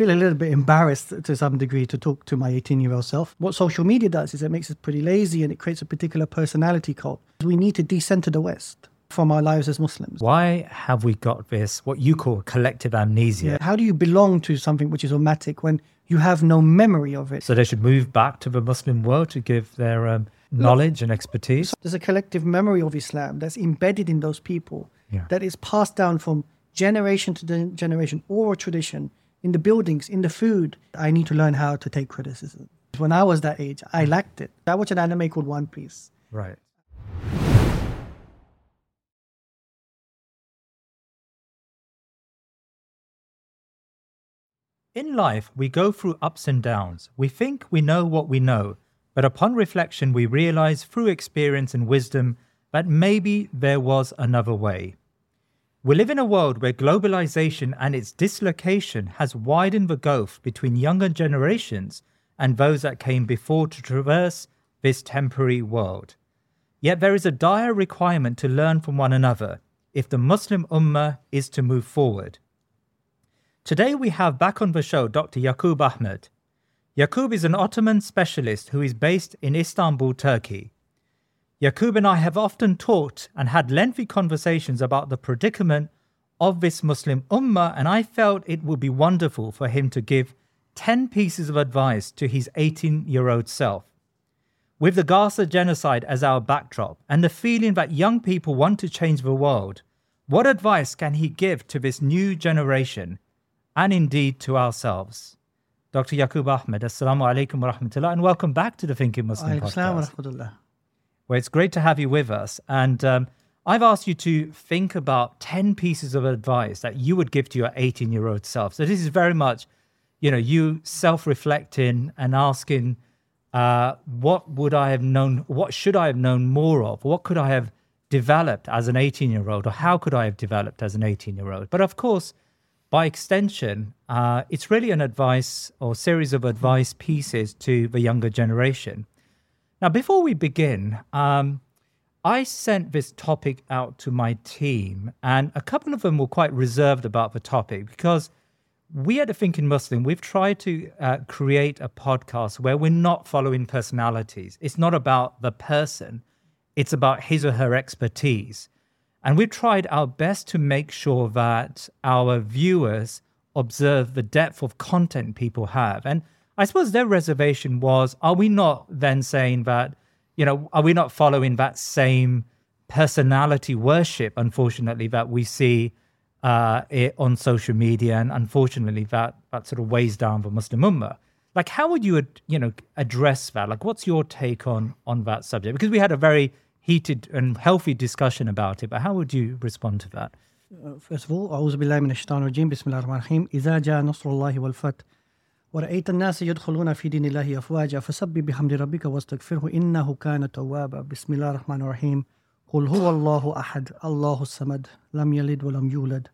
feel a little bit embarrassed to some degree to talk to my 18 year old self. What social media does is it makes us pretty lazy and it creates a particular personality cult. We need to decenter the West from our lives as Muslims. Why have we got this, what you call collective amnesia? Yeah. How do you belong to something which is automatic when you have no memory of it? So they should move back to the Muslim world to give their um, knowledge and expertise. There's a collective memory of Islam that's embedded in those people Yeah. that is passed down from generation to generation, oral tradition, in the buildings, in the food. I need to learn how to take criticism. When I was that age, I mm. lacked it. I watched an anime called One Piece. Right. In life, we go through ups and downs. We think we know what we know, but upon reflection, we realize through experience and wisdom that maybe there was another way. We live in a world where globalization and its dislocation has widened the gulf between younger generations and those that came before to traverse this temporary world. Yet there is a dire requirement to learn from one another if the Muslim Ummah is to move forward. Today we have back on the show Dr. Yakoob Ahmed. Yakoob is an Ottoman specialist who is based in Istanbul, Turkey. Yakoob and I have often talked and had lengthy conversations about the predicament of this Muslim Ummah, and I felt it would be wonderful for him to give 10 pieces of advice to his 18 year old self. With the Gaza genocide as our backdrop and the feeling that young people want to change the world, what advice can he give to this new generation and indeed to ourselves? Dr. Yakoob Ahmed, Assalamu alaikum wa rahmatullah, and welcome back to the Thinking Muslim Alaykum assalam wa podcast. Well, it's great to have you with us. And um, I've asked you to think about 10 pieces of advice that you would give to your 18 year old self. So this is very much, you know, you self reflecting and asking, uh, what would I have known? What should I have known more of? What could I have developed as an 18 year old? Or how could I have developed as an 18 year old? But of course, by extension, uh, it's really an advice or series of advice pieces to the younger generation. Now, before we begin, um, I sent this topic out to my team, and a couple of them were quite reserved about the topic because we at the Thinking Muslim, we've tried to uh, create a podcast where we're not following personalities. It's not about the person, it's about his or her expertise. And we've tried our best to make sure that our viewers observe the depth of content people have. And I suppose their reservation was are we not then saying that, you know, are we not following that same personality worship, unfortunately, that we see uh, it on social media? And unfortunately, that, that sort of weighs down the Muslim Ummah. Like, how would you, ad- you know, address that? Like, what's your take on on that subject? Because we had a very heated and healthy discussion about it, but how would you respond to that? First of all, أعوذ بالله من الشيطان الرجيم بسم الله الرحمن الرحيم إذا جاء نصر الله والفتح ورأيت الناس يدخلون في دين الله أفواجا فسبح بحمد ربك واستغفره إنه كان توابا بسم الله الرحمن الرحيم قل هو الله أحد الله الصمد لم يلد ولم يولد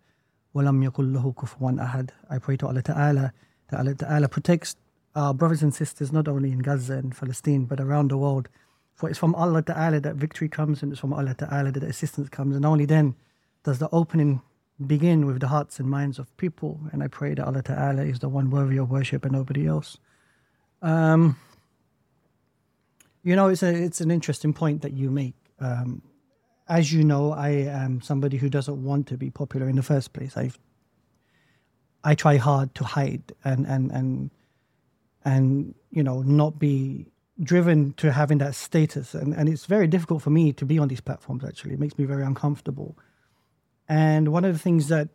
ولم يكن له كفوا أحد I pray to Allah Ta'ala that Allah Ta'ala protects our brothers and sisters not only in Gaza and Palestine but around the world for it's from Allah Ta'ala that victory comes and it's from Allah Ta'ala that assistance comes and only then does the opening begin with the hearts and minds of people. And I pray that Allah Ta'ala is the one worthy of worship and nobody else. Um, you know, it's, a, it's an interesting point that you make. Um, as you know, I am somebody who doesn't want to be popular in the first place. I I try hard to hide and, and, and, and you know, not be driven to having that status. And, and it's very difficult for me to be on these platforms, actually. It makes me very uncomfortable. And one of the things that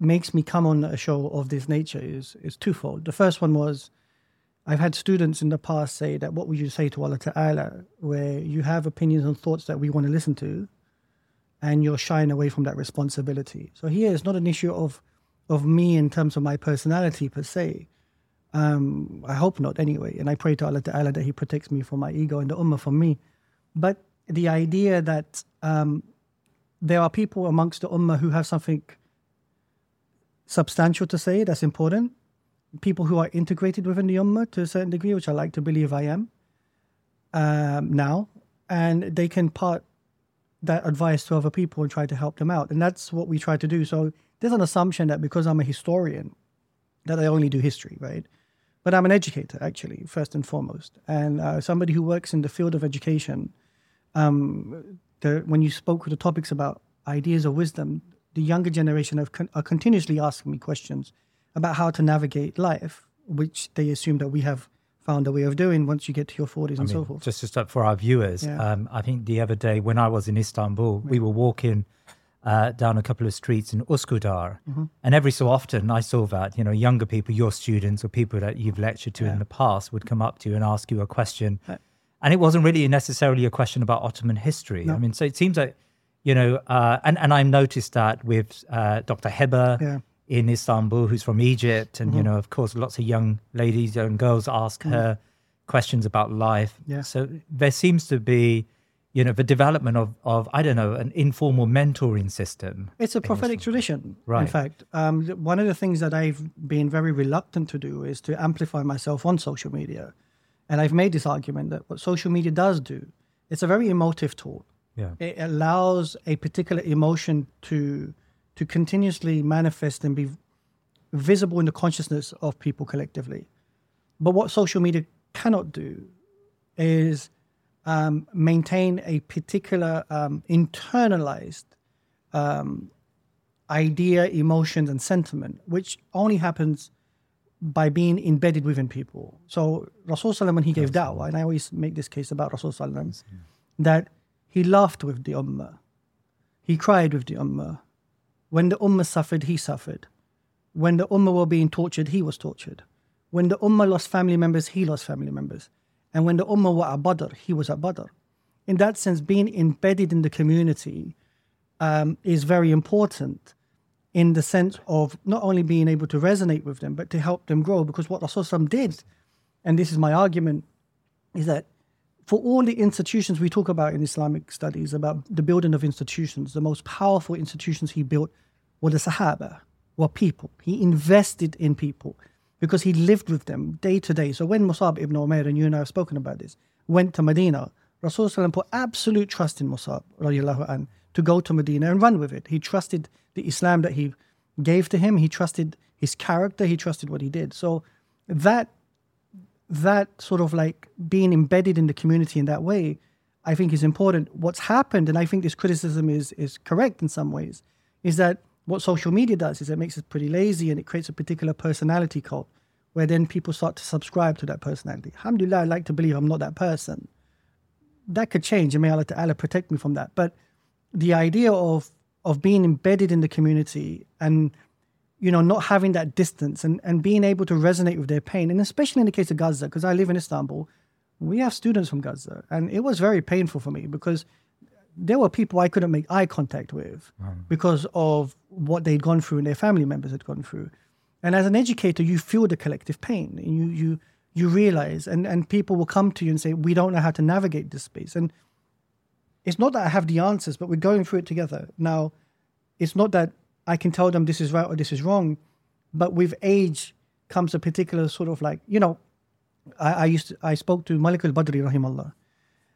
makes me come on a show of this nature is is twofold. The first one was I've had students in the past say that what would you say to Allah Ta'ala, where you have opinions and thoughts that we want to listen to, and you're shying away from that responsibility. So here it's not an issue of of me in terms of my personality per se. Um, I hope not anyway. And I pray to Allah Ta'ala that He protects me from my ego and the ummah from me. But the idea that um, there are people amongst the ummah who have something substantial to say that's important. People who are integrated within the ummah to a certain degree, which I like to believe I am um, now, and they can part that advice to other people and try to help them out. And that's what we try to do. So there's an assumption that because I'm a historian that I only do history, right? But I'm an educator, actually, first and foremost, and uh, somebody who works in the field of education. Um, the, when you spoke with the topics about ideas of wisdom, the younger generation have con- are continuously asking me questions about how to navigate life, which they assume that we have found a way of doing once you get to your 40s and so forth. Just to start for our viewers, Yeah. um, I think the other day when I was in Istanbul, we were walking uh, down a couple of streets in Uskudar, Mm-hmm. and every so often I saw that you know younger people, your students or people that you've lectured to in the past, would come up to you and ask you a question, Right. And it wasn't really necessarily a question about Ottoman history. I mean, so it seems like you know, uh, and and I noticed that with uh, Dr. Heba. Yeah. In Istanbul, who's from Egypt, and you know, of course, lots of young ladies, young girls ask her questions about life. Yeah. So there seems to be, you know, the development of, of I don't know, an informal mentoring system. It's a prophetic tradition. In fact, um, one of the things that I've been very reluctant to do is to amplify myself on social media. And I've made this argument that what social media does do, it's a very emotive tool. Yeah. It allows a particular emotion to to continuously manifest and be visible in the consciousness of people collectively. But what social media cannot do is um, maintain a particular um, internalized um, idea, emotions, and sentiment, which only happens by being embedded within people. So Rasul Sallam, when he gave da'wah, and I always make this case about Rasul Sallam, that he laughed with the ummah, he cried with the ummah. When the ummah suffered, he suffered. When the ummah were being tortured, he was tortured. When the ummah lost family members, he lost family members. And when the ummah were at Badr, he was at Badr. In that sense, being embedded in the community um, is very important in the sense of not only being able to resonate with them, but to help them grow. Because what Rasulullah did, and this is my argument, is that for all the institutions we talk about in Islamic studies, about the building of institutions, the most powerful institutions he built were the Sahaba, were people. He invested in people because he lived with them day to day. So when Musab ibn Umair, and you and I have spoken about this, went to Medina, Rasulullah put absolute trust in Musab radiallahu an, to go to Medina and run with it. He trusted the Islam that he gave to him. He trusted his character. He trusted what he did. So that that sort of like being embedded in the community in that way, I think is important. What's happened, and I think this criticism is is correct in some ways, is that what social media does is it makes us pretty lazy and it creates a particular personality cult where then people start to subscribe to that personality. Alhamdulillah, I like to believe I'm not that person. That could change, and may Allah Ta'ala protect me from that. But the idea of of being embedded in the community and you know not having that distance and, and being able to resonate with their pain and especially in the case of gaza because i live in istanbul we have students from gaza and it was very painful for me because there were people i couldn't make eye contact with because of what they'd gone through and their family members had gone through. And as an educator you feel the collective pain and you you you realize and and people will come to you and say we don't know how to navigate this space. And it's not that I have the answers, but we're going through it together. Now, it's not that I can tell them this is right or this is wrong, but with age comes a particular sort of like, you know, I, I used to, I spoke to Malik al Badri, rahimallah.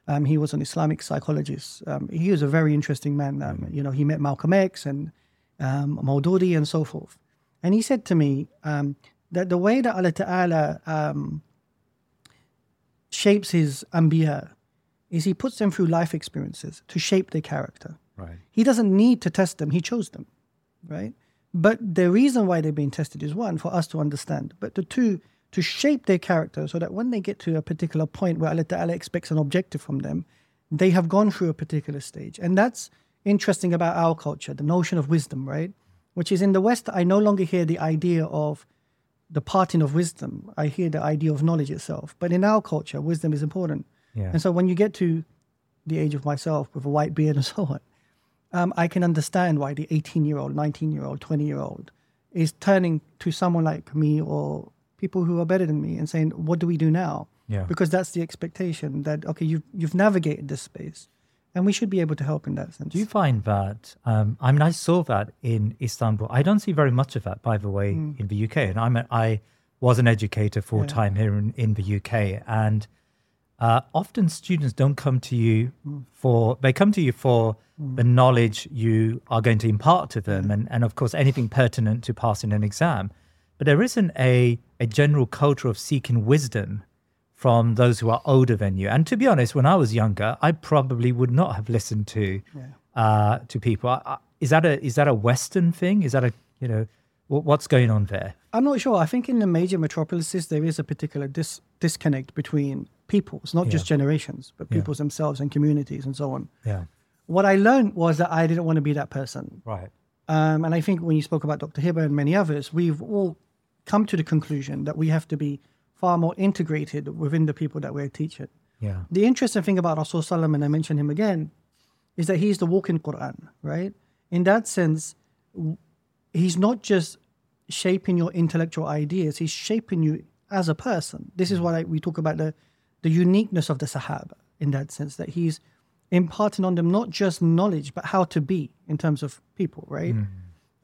Um, he was an Islamic psychologist. Um, he was a very interesting man. Um, you know, he met Malcolm X and um, Maududi and so forth. And he said to me um, that the way that Allah Ta'ala um, shapes his anbiya is he puts them through life experiences to shape their character. Right. He doesn't need to test them, he chose them, right? But the reason why they're being tested is one, for us to understand, but the two, to shape their character so that when they get to a particular point where Allah Ta'ala expects an objective from them, they have gone through a particular stage. And that's interesting about our culture, the notion of wisdom, right? Which is in the West, I no longer hear the idea of the parting of wisdom. I hear the idea of knowledge itself. But in our culture, wisdom is important. Yeah. And so when you get to the age of myself with a white beard and so on, um, I can understand why the 18 year old, 19 year old, 20 year old is turning to someone like me or people who are better than me and saying, What do we do now? Yeah. Because that's the expectation that, okay, you've, you've navigated this space and we should be able to help in that sense. Do you find that? Um, I mean, I saw that in Istanbul. I don't see very much of that, by the way, Hmm. in the UK. And I'm a, I was an educator full time here in, in the UK, and uh, often students don't come to you Hmm. for they come to you for the knowledge you are going to impart to them, and and of course anything pertinent to passing an exam. but there isn't a, a general culture of seeking wisdom from those who are older than you. And to be honest, when I was younger, I probably would not have listened to uh, to people. I, I, is that a is that a Western thing? Is that a you know what's going on there? I'm not sure. I think in the major metropolises there is a particular dis- disconnect between peoples, not just generations, but Yeah. peoples themselves and communities and so on. Yeah. What I learned was that I didn't want to be that person. Right. Um, and I think when you spoke about Dr. Hiba and many others, we've all come to the conclusion that we have to be far more integrated within the people that we're teaching. Yeah. The interesting thing about Rasul Sallam, and I mention him again, is that he's the walking Quran, right? In that sense, he's not just shaping your intellectual ideas, he's shaping you as a person. This is why we talk about the, the uniqueness of the Sahaba in that sense, that he's imparting on them not just knowledge, but how to be in terms of people, right? Hmm.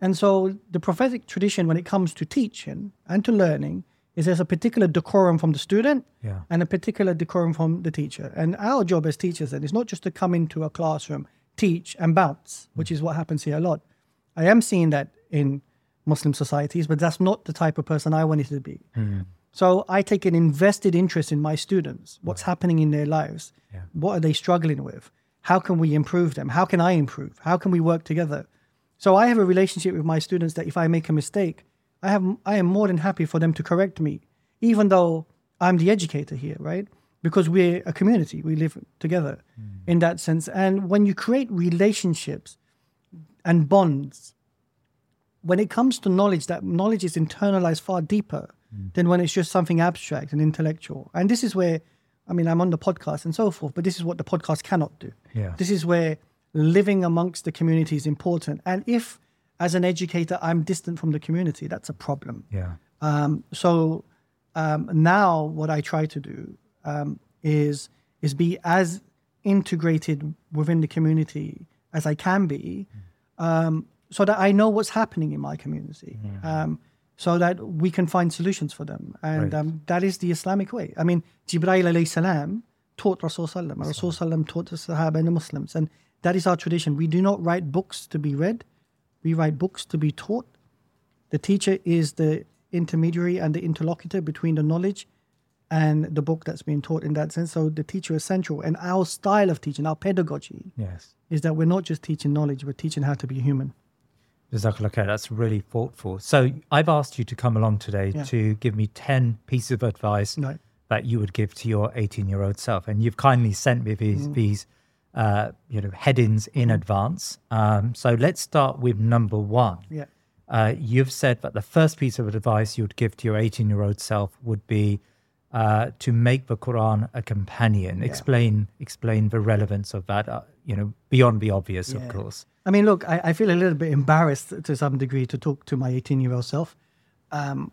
And so the prophetic tradition, when it comes to teaching and to learning, is there's a particular decorum from the student Yeah. and a particular decorum from the teacher. And our job as teachers then is not just to come into a classroom, teach and bounce, hmm. which is what happens here a lot. I am seeing that in Muslim societies, but that's not the type of person I wanted to be. Hmm. So I take an invested interest in my students, what's happening in their lives, what are they struggling with, how can we improve them, how can I improve, how can we work together. So I have a relationship with my students that if I make a mistake, I have I am more than happy for them to correct me, even though I'm the educator here, right? Because we're a community, we live together hmm. in that sense. And when you create relationships and bonds, when it comes to knowledge, that knowledge is internalized far deeper than when it's just something abstract and intellectual. And this is where, I mean, I'm on the podcast and so forth, but this is what the podcast cannot do. Yeah. This is where living amongst the community is important. And if, as an educator, I'm distant from the community, that's a problem. Yeah. Um, so um, now, what I try to do um, is is be as integrated within the community as I can be, um, so that I know what's happening in my community, um, so that we can find solutions for them, and Right. um, that is the Islamic way. I mean, Jibreel alayhi salam taught Rasul sallam, Rasul sallam taught the Sahaba and the Muslims, and that is our tradition. We do not write books to be read; we write books to be taught. The teacher is the intermediary and the interlocutor between the knowledge and the book that's being taught in that sense. So the teacher is central. And our style of teaching, our pedagogy, Yes. is that we're not just teaching knowledge, we're teaching how to be human. Jazakallah. That's really thoughtful. So I've asked you to come along today Yeah. to give me 10 pieces of advice Right. that you would give to your 18 year old self. And you've kindly sent me these, Mm. these uh, you know, headings in advance. Um, so let's start with number one. Yeah. Uh, you've said that the first piece of advice you would give to your 18 year old self would be uh, to make the Quran a companion. Explain explain the relevance of that, uh, you know, beyond the obvious, of course. I mean, look, I, I feel a little bit embarrassed to some degree to talk to my 18 year old self. Um,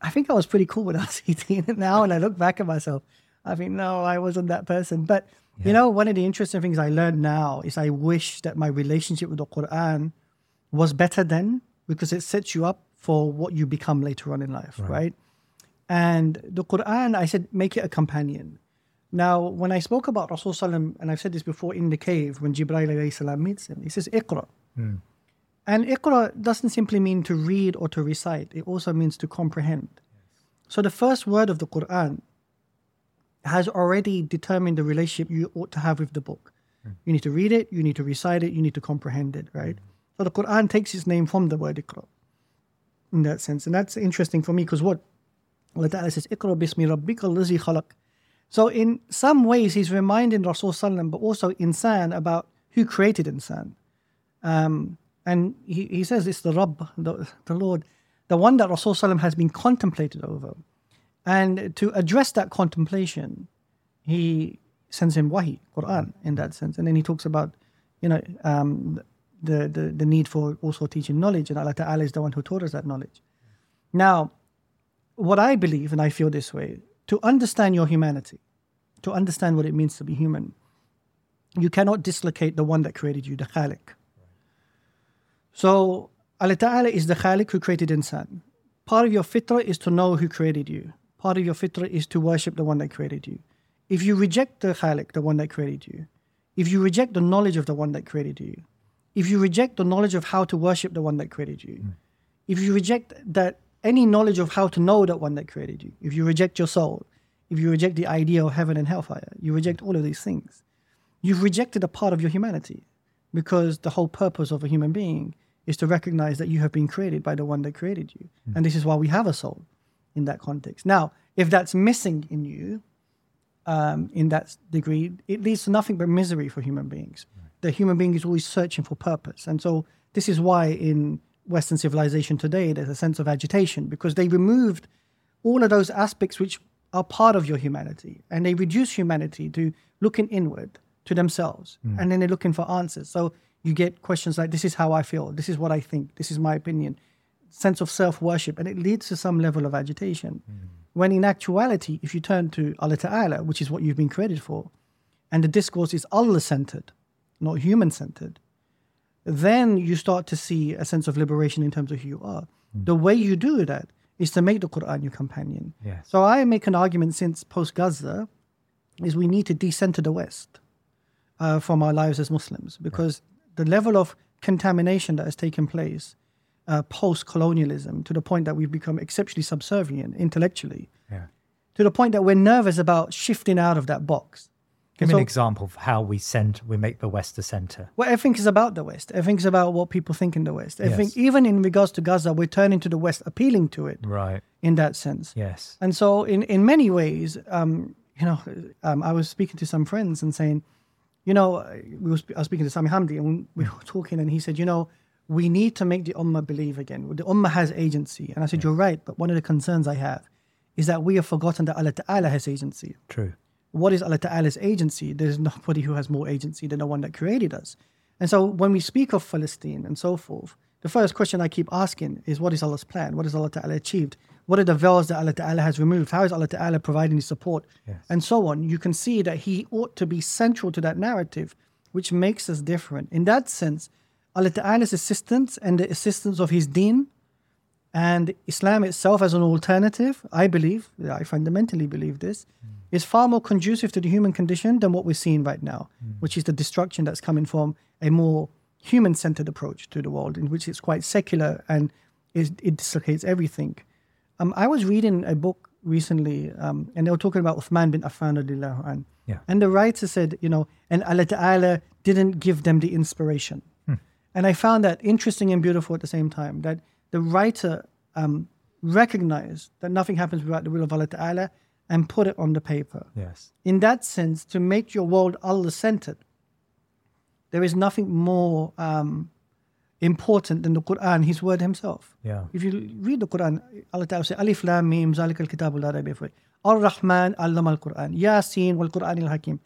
I think I was pretty cool when I was 18. And now, when I look back at myself, I think, no, I wasn't that person. But, you know, one of the interesting things I learned now is I wish that my relationship with the Quran was better then because it sets you up for what you become later on in life, right? And the Quran, I said, make it a companion. Now, when I spoke about Rasulullah, and I've said this before in the cave when Jibreel meets him, he says, Iqra. Hmm. And Iqra doesn't simply mean to read or to recite, it also means to comprehend. So the first word of the Quran has already determined the relationship you ought to have with the book. Hmm. You need to read it, you need to recite it, you need to comprehend it, right? Hmm. So the Quran takes its name from the word Iqra in that sense. And that's interesting for me because what Allah Ta'ala says, Iqra bismi rabbika khalaq. So in some ways, he's reminding Rasul Sallam, but also Insan about who created Insan. Um, and he, he says it's the Rabb, the, the Lord, the one that Rasul Sallam has been contemplated over. And to address that contemplation, he sends him wahi, Quran, in that sense. And then he talks about, you know, um, the, the, the need for also teaching knowledge. And Allah Ta'ala is the one who taught us that knowledge. Now, what I believe, and I feel this way, to understand your humanity, to understand what it means to be human, you cannot dislocate the one that created you, the Khalik. So, Allah Ta'ala is the Khalik who created insan. Part of your fitrah is to know who created you. Part of your fitrah is to worship the one that created you. If you reject the Khalik, the one that created you, if you reject the knowledge of the one that created you, if you reject the knowledge of how to worship the one that created you, hmm. if you reject that any knowledge of how to know that one that created you, if you reject your soul, if you reject the idea of heaven and hellfire, you reject all of these things, you've rejected a part of your humanity because the whole purpose of a human being is to recognize that you have been created by the one that created you. And this is why we have a soul in that context. Now, if that's missing in you, um, in that degree, it leads to nothing but misery for human beings. The human being is always searching for purpose. And so this is why in Western civilization today, there's a sense of agitation because they removed all of those aspects which are part of your humanity and they reduce humanity to looking inward to themselves hmm. and then they're looking for answers. So you get questions like, This is how I feel, this is what I think, this is my opinion, sense of self worship, and it leads to some level of agitation. Hmm. When in actuality, if you turn to Allah Ta'ala, which is what you've been created for, and the discourse is Allah centered, not human centered, then you start to see a sense of liberation in terms of who you are. The way you do that is to make the Quran your companion. Yes. So I make an argument since post Gaza is we need to decenter the West uh, from our lives as Muslims because the level of contamination that has taken place uh, post colonialism to the point that we've become exceptionally subservient intellectually Yeah. to the point that we're nervous about shifting out of that box. Give me So- an example of how we send we make the West the center. Well, everything is about the West. Everything is about what people think in the West. Everything, Yes. even in regards to Gaza, we're turning to the West, appealing to it Right. in that sense. Yes. And so, in, in many ways, um, you know, um, I was speaking to some friends and saying, you know, we was, I was speaking to Sami Hamdi and we were talking, and he said, you know, we need to make the Ummah believe again. The Ummah has agency. And I said, you're right, but one of the concerns I have is that we have forgotten that Allah Ta'ala has agency. True. What is Allah Ta'ala's agency? There's nobody who has more agency than the one that created us. And so when we speak of Palestine and so forth, the first question I keep asking is what is Allah's plan? What has Allah Ta'ala achieved? What are the veils that Allah Ta'ala has removed? How is Allah Ta'ala providing his support? Yes. And so on. You can see that He ought to be central to that narrative, which makes us different. In that sense, Allah Ta'ala's assistance and the assistance of His deen and Islam itself as an alternative, I believe, I fundamentally believe this, is far more conducive to the human condition than what we're seeing right now, which is the destruction that's coming from a more human centered approach to the world, in which it's quite secular and it, it dislocates everything. Um, I was reading a book recently, um, and they were talking about Uthman bin Affan. Yeah. And the writer said, you know, and Allah Ta'ala didn't give them the inspiration. And I found that interesting and beautiful at the same time that the writer um, recognized that nothing happens without the will of Allah Ta'ala and put it on the paper. Yes. In that sense, to make your world Allah centered, there is nothing more um, important than the Quran, His word Himself. Yeah. If you read the Quran, Allah Ta'ala says, Alif Lam Mim, Zalika al Rayba fihi. Ar Rahman, Allama al Quran. Yasin, wal Quran al Hakim.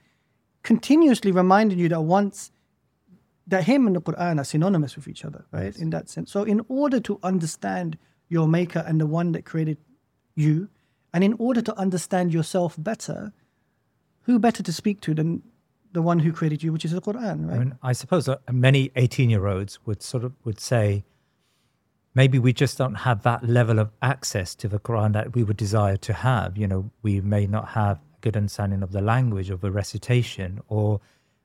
Continuously reminding you that once that him and the Quran are synonymous with each other, right? In that sense. So, in order to understand your Maker and the one that created you, and in order to understand yourself better, who better to speak to than the one who created you, which is the Quran, right? I mean, I suppose many 18 year olds would sort of would say, maybe we just don't have that level of access to the Quran that we would desire to have. You know, we may not have a good understanding of the language of the recitation, or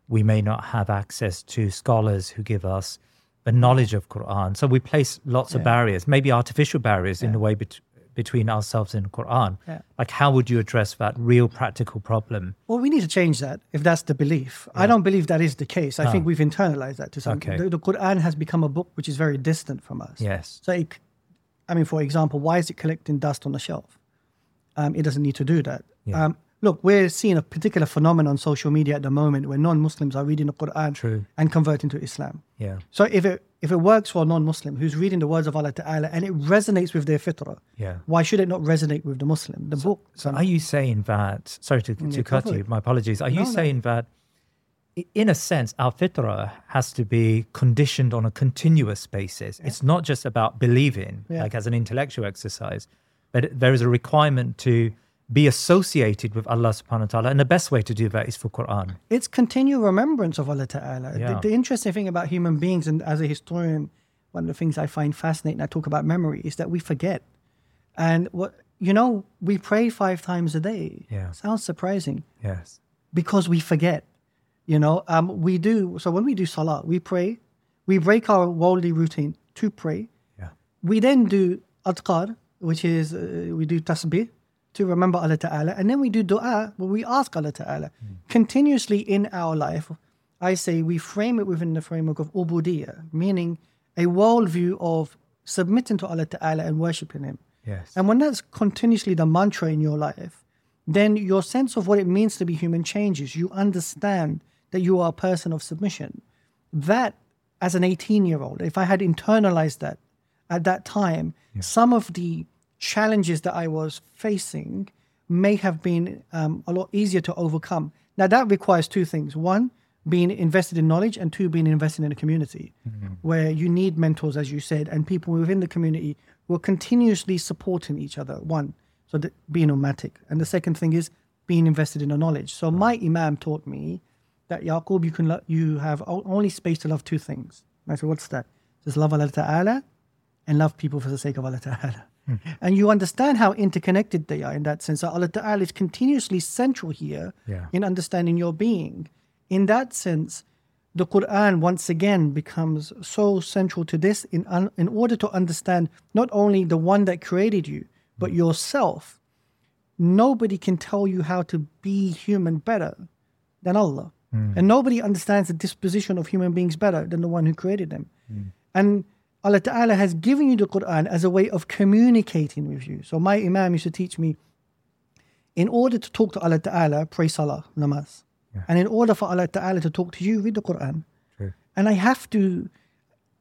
we may not have access to scholars who give us the knowledge of Quran. So we place lots of barriers, maybe artificial barriers in the way bet- between ourselves and Quran. Yeah. Like, how would you address that real practical problem? Well, we need to change that if that's the belief. I don't believe that is the case. I think we've internalized that to some Okay. the, the Quran has become a book which is very distant from us. Yes. So, it, I mean, for example, why is it collecting dust on the shelf? Um, it doesn't need to do that. Yeah. Um, look, we're seeing a particular phenomenon on social media at the moment where non-Muslims are reading the Quran True. and converting to Islam. Yeah. So if it if it works for a non-Muslim who's reading the words of Allah Ta'ala and it resonates with their fitrah, Yeah. why should it not resonate with the Muslim? The book. So are you saying that? Sorry to, mm, to Yeah, cut you. My apologies. Are you No, no. saying that, in a sense, our fitrah has to be conditioned on a continuous basis? It's not just about believing, Yeah. like as an intellectual exercise, but there is a requirement to be associated with Allah Subhanahu wa Taala, and the best way to do that is for Quran. it's continual remembrance of Allah Ta'ala. Yeah. The, the interesting thing about human beings, and as a historian, one of the things I find fascinating, I talk about memory, is that we forget. And what you know, we pray five times a day. Yeah. Sounds surprising Yes. because we forget. You know, um, we do. So when we do salah, we pray, we break our worldly routine to pray. Yeah. We then do adhkar, which is uh, we do tasbih to remember Allah Ta'ala, and then we do dua where we ask Allah Ta'ala. Hmm. Continuously in our life, I say we frame it within the framework of ubudiyah, meaning a worldview of submitting to Allah Ta'ala and worshipping Him. Yes. And when that's continuously the mantra in your life, then your sense of what it means to be human changes. You understand that you are a person of submission. That, as an 18 year old, if I had internalized that at that time, some of the challenges that I was facing may have been um, a lot easier to overcome. Now, that requires two things. One, being invested in knowledge, and two, being invested in a community where you need mentors, as you said, and people within the community who are continuously supporting each other. One, so that being nomadic. And the second thing is being invested in the knowledge. So my imam taught me that Yakoob, you can lo- you have o- only space to love two things. And I said, what's that? Just love Allah Ta'ala and love people for the sake of Allah Ta'ala. Hmm. And you understand how interconnected they are in that sense. So Allah Ta'ala is continuously central here Yeah. in understanding your being. In that sense, the Quran once again becomes so central to this in, un, in order to understand not only the one that created you, but hmm. yourself. Nobody can tell you how to be human better than Allah. Hmm. And nobody understands the disposition of human beings better than the one who created them. And Allah Ta'ala has given you the Quran as a way of communicating with you. So my Imam used to teach me in order to talk to Allah Ta'ala, pray Salah, namaz. And in order for Allah Ta'ala to talk to you, read the Quran. True. And I have to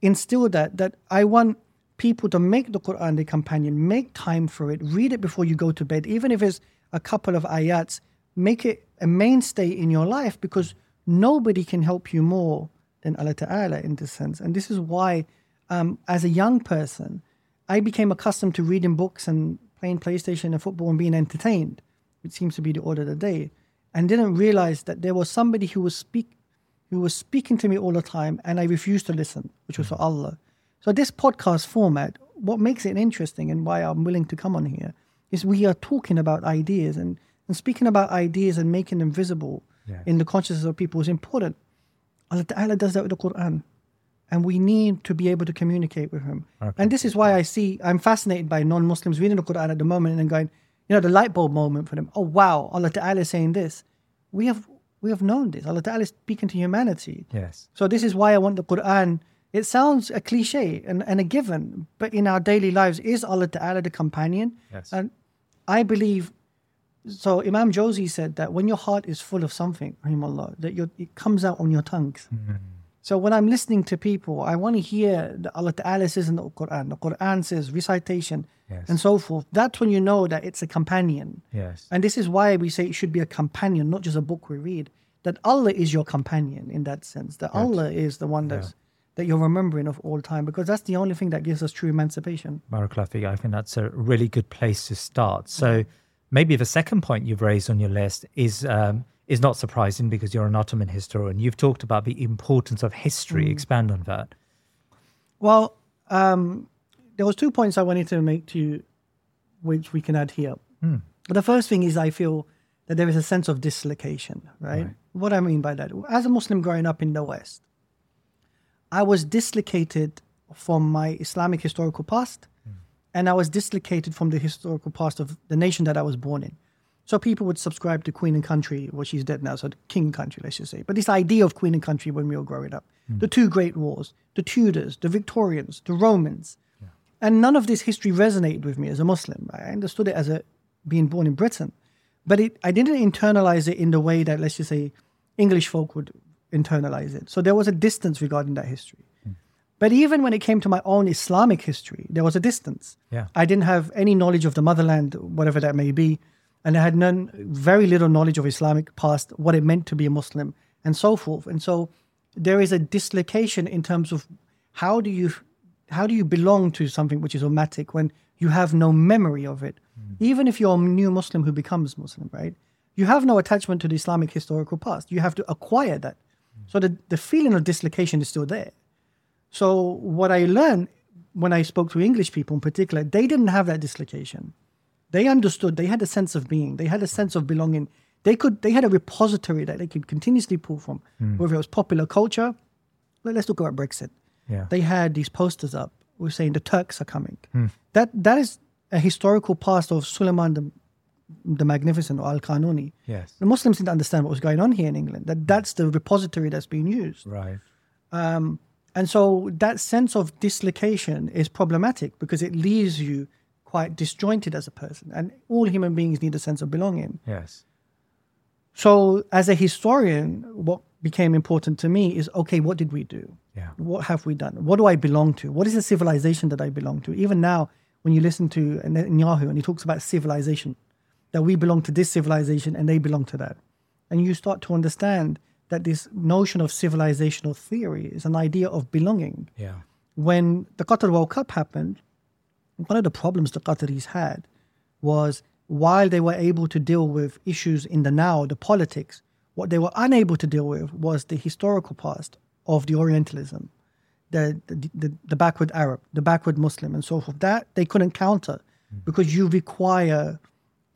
instill that, that I want people to make the Quran their companion, make time for it, read it before you go to bed, even if it's a couple of ayats, make it a mainstay in your life because nobody can help you more than Allah Ta'ala in this sense. And this is why, um, as a young person, I became accustomed to reading books and playing PlayStation and football and being entertained, which seems to be the order of the day, and didn't realize that there was somebody who was speak, who was speaking to me all the time, and I refused to listen, which was for Allah. So this podcast format, what makes it interesting and why I'm willing to come on here, is we are talking about ideas and, and speaking about ideas and making them visible in the consciousness of people is important. Allah Ta'ala does that with the Quran. And we need to be able to communicate with Him. And this is why I see, I'm fascinated by non Muslims reading the Quran at the moment and then going, you know, the light bulb moment for them. Oh, wow, Allah Ta'ala is saying this. We have, we have known this. Allah Ta'ala is speaking to humanity. Yes. So this is why I want the Quran. It sounds a cliche and, and a given, but in our daily lives, is Allah Ta'ala the companion? Yes. And I believe, so Imam Jozi said that when your heart is full of something, rahimahullah, that it comes out on your tongues. Mm-hmm. So when I'm listening to people, I want to hear that Allah Ta'ala says in the Quran, the Quran says recitation Yes. and so forth. That's when you know that it's a companion. Yes. And this is why we say it should be a companion, not just a book we read. That Allah is your companion in that sense. That Allah is the one that's that you're remembering of all time, because that's the only thing that gives us true emancipation. Barakallah fiik. I think that's a really good place to start. So maybe the second point you've raised on your list is um, is not surprising because you're an Ottoman historian. You've talked about the importance of history. Mm. Expand on that. Well, um, there was two points I wanted to make to you, which we can add here. Hmm. The first thing is I feel that there is a sense of dislocation, right? What I mean by that, as a Muslim growing up in the West, I was dislocated from my Islamic historical past, hmm. and I was dislocated from the historical past of the nation that I was born in. So people would subscribe to Queen and Country, well, she's dead now, so King Country, let's just say. But this idea of Queen and Country when we were growing up, hmm. the two great wars, the Tudors, the Victorians, the Romans, and none of this history resonated with me as a Muslim. I understood it as a being born in Britain, but it, I didn't internalize it in the way that, let's just say, English folk would internalize it. So there was a distance regarding that history. Hmm. But even when it came to my own Islamic history, there was a distance. Yeah. I didn't have any knowledge of the motherland, whatever that may be, and I had none, very little knowledge of Islamic past, what it meant to be a Muslim, and so forth. And so there is a dislocation in terms of how do you how do you belong to something which is ummatic when you have no memory of it? Mm. Even if you're a new Muslim who becomes Muslim, right? You have no attachment to the Islamic historical past. You have to acquire that. Mm. So the, the feeling of dislocation is still there. So what I learned when I spoke to English people in particular, they didn't have that dislocation. They understood. They had a sense of being. They had a sense of belonging. They could. They had a repository that they could continuously pull from, hmm. whether it was popular culture. Let- Let's talk about Brexit. Yeah. They had these posters up. We're saying the Turks are coming. Hmm. That that is a historical past of Suleiman the, the Magnificent or Al Qanuni, Yes. the Muslims didn't understand what was going on here in England. That that's the repository that's being used. Right. Um, and so that sense of dislocation is problematic because it leaves you quite disjointed as a person. And all human beings need a sense of belonging. Yes. So, as a historian, what became important to me is okay, what did we do? Yeah. What have we done? What do I belong to? What is the civilization that I belong to? Even now, when you listen to Netanyahu and he talks about civilization, that we belong to this civilization and they belong to that. And you start to understand that this notion of civilizational theory is an idea of belonging. Yeah. When the Qatar World Cup happened, one of the problems the Qataris had was while they were able to deal with issues in the now, the politics, what they were unable to deal with was the historical past of the Orientalism, the, the, the, the backward Arab, the backward Muslim, and so forth. That they couldn't counter mm. because you require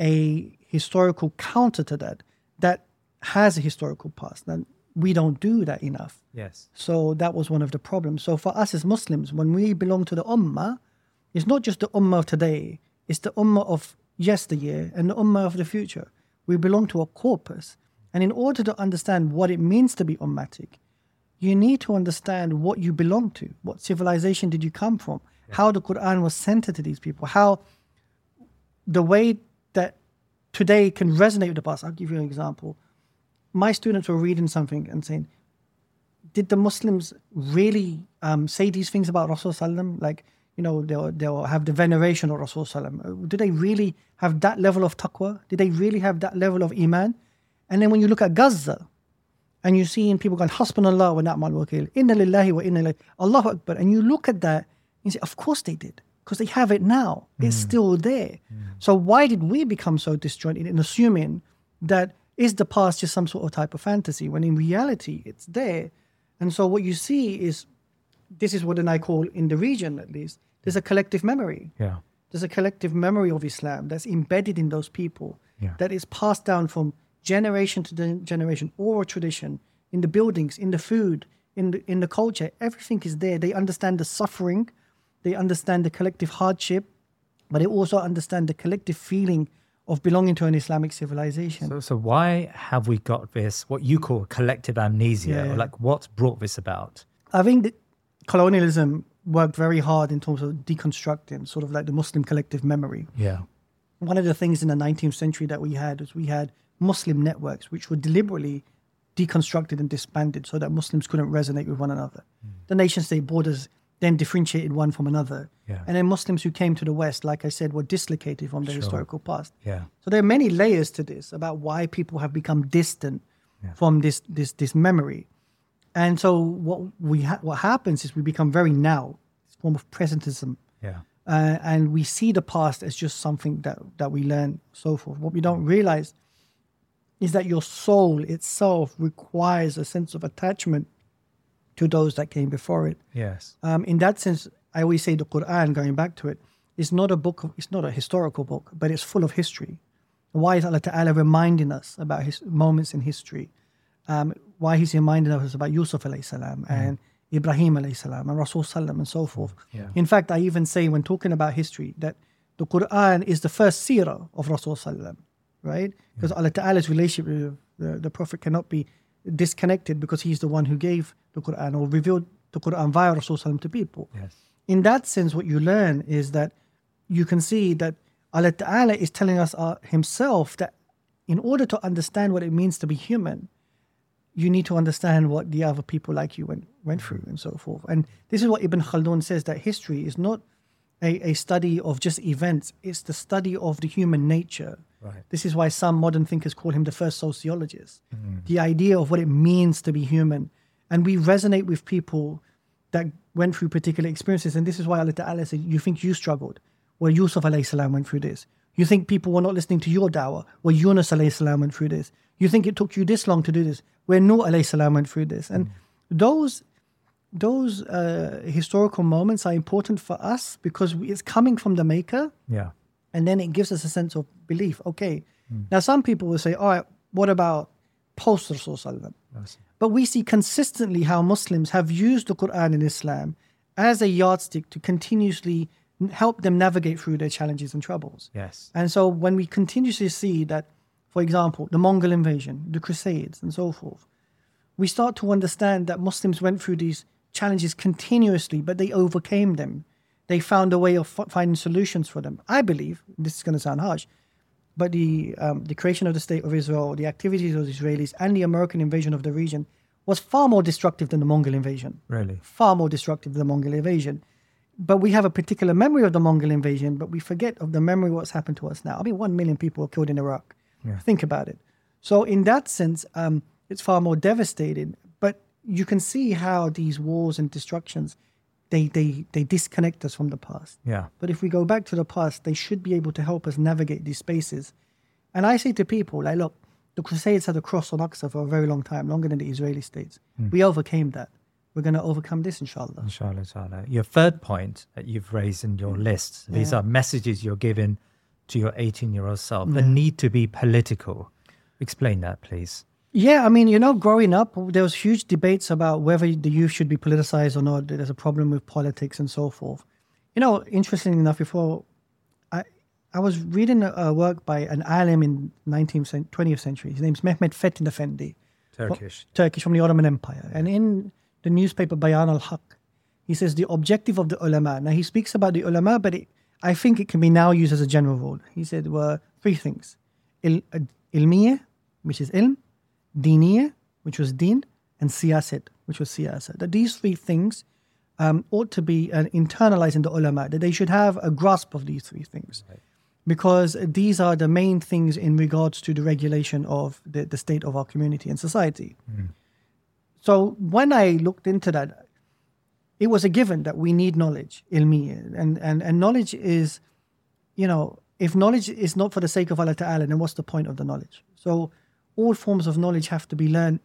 a historical counter to that that has a historical past. And we don't do that enough. Yes. So that was one of the problems. So for us as Muslims, when we belong to the Ummah, it's not just the Ummah of today, it's the Ummah of yesteryear and the Ummah of the future. We belong to a corpus. And in order to understand what it means to be Ummatic, you need to understand what you belong to. What civilization did you come from? How the Quran was sent to these people. How the way that today can resonate with the past. I'll give you an example. My students were reading something and saying, did the Muslims really um, say these things about Rasul Sallam? Like, you know, they'll, they'll have the veneration of Rasulullah. Uh, Do they really have that level of taqwa? Do they really have that level of iman? And then when you look at Gaza, and you see in people going, Hasbunallah wa ni'mal wakil, inna lillahi wa inna ilayhi, Allahu Akbar. And you look at that, you say, of course they did, because they have it now. It's still there. So why did we become so disjointed in assuming that is the past just some sort of type of fantasy, when in reality it's there? And so what you see is, this is what I call, in the region at least, there's a collective memory. Yeah. There's a collective memory of Islam that's embedded in those people, Yeah. that is passed down from generation to generation, oral tradition, in the buildings, in the food, in the, in the culture. Everything is there. They understand the suffering, they understand the collective hardship, but they also understand the collective feeling of belonging to an Islamic civilization. So, so why have we got this, what you call collective amnesia? Yeah, like what's brought this about? I think that colonialism worked very hard in terms of deconstructing sort of like the Muslim collective memory. Yeah. one of the things in the 19th century that we had was we had Muslim networks which were deliberately deconstructed and disbanded so that Muslims couldn't resonate with one another. Hmm. The nation state borders then differentiated one from another. Yeah. And then Muslims who came to the West, like I said, were dislocated from their Sure. historical past. Yeah. So there are many layers to this about why people have become distant from this this this memory. And so what we ha- what happens is we become very now, it's a form of presentism. Yeah. uh, and we see the past as just something that that we learn so forth. What we don't realize is that your soul itself requires a sense of attachment to those that came before it. Yes. um, in that sense i always say the quran going back to it is not a book of, it's not a historical book but it's full of history. Why is allah ta'ala reminding us about his moments in history um, why he's reminding us about Yusuf alayhi salam and Ibrahim alayhi salam and Rasul salam and so forth. Yeah. In fact, I even say when talking about history that the Quran is the first seerah of Rasul salam, right? Because Allah Ta'ala's relationship with the, the Prophet cannot be disconnected because he's the one who gave the Quran or revealed the Quran via Rasul salam to people. Yes. In that sense, what you learn is that you can see that Allah Ta'ala is telling us uh, himself that in order to understand what it means to be human, you need to understand what the other people like you went, went through and so forth. And this is what Ibn Khaldun says that history is not a, a study of just events, it's the study of the human nature. Right. This is why some modern thinkers call him the first sociologist. Mm-hmm. The idea of what it means to be human. And we resonate with people that went through particular experiences. And this is why Allah Ta'ala said, You think you struggled? Well, Yusuf salam went through this. You think people were not listening to your dawah? Well, Yunus salam went through this. You think it took you this long to do this? Where Nuh alayhi salam went through this. And those those uh, historical moments are important for us because it's coming from the maker Yeah. and then it gives us a sense of belief. Okay, now some people will say, all right, what about post Rasul But we see consistently how Muslims have used the Quran in Islam as a yardstick to continuously help them navigate through their challenges and troubles. Yes. And so when we continuously see that, for example, the Mongol invasion, the Crusades, and so forth, we start to understand that Muslims went through these challenges continuously, but they overcame them. They found a way of finding solutions for them. I believe, this is going to sound harsh, but the, um, the creation of the State of Israel, the activities of the Israelis, and the American invasion of the region was far more destructive than the Mongol invasion Really. far more destructive than the Mongol invasion. But we have a particular memory of the Mongol invasion, but we forget of the memory of what's happened to us now. I mean, one million people were killed in Iraq. Think about it. So, in that sense, um, it's far more devastating. But you can see how these wars and destructions, they, they, they disconnect us from the past. Yeah. But if we go back to the past, they should be able to help us navigate these spaces. And I say to people, like, look, the Crusades had a cross on Aqsa for a very long time, longer than the Israeli states. We overcame that. We're going to overcome this, inshallah. Inshallah ta'ala. Your third point that you've raised in your list, these Yeah. are messages you're giving to your 18 year old self. The need to be political. Explain that, please. Yeah, I mean, you know, growing up, there was huge debates about whether the youth should be politicized or not. There's a problem with politics and so forth. You know, interestingly enough, before I, I was reading a, work by an alim in 19th, cent- 20th century. His name's Mehmet Fethin Effendi. Turkish. Turkish from the Ottoman Empire. And in the newspaper Bayan al Haq, he says the objective of the ulama. Now he speaks about the ulama, but it, I think it can be now used as a general rule. He said were three things: Il, uh, ilmiya, which is ilm, diniya, which was din, and siyasat, which was siyasat. That these three things um, ought to be uh, internalized in the ulama. That they should have a grasp of these three things. Because these are the main things in regards to the regulation of the, the state of our community and society. So when I looked into that, it was a given that we need knowledge, ilmi, and and and knowledge is, you know, if knowledge is not for the sake of Allah Taala, then what's the point of the knowledge? So, all forms of knowledge have to be learned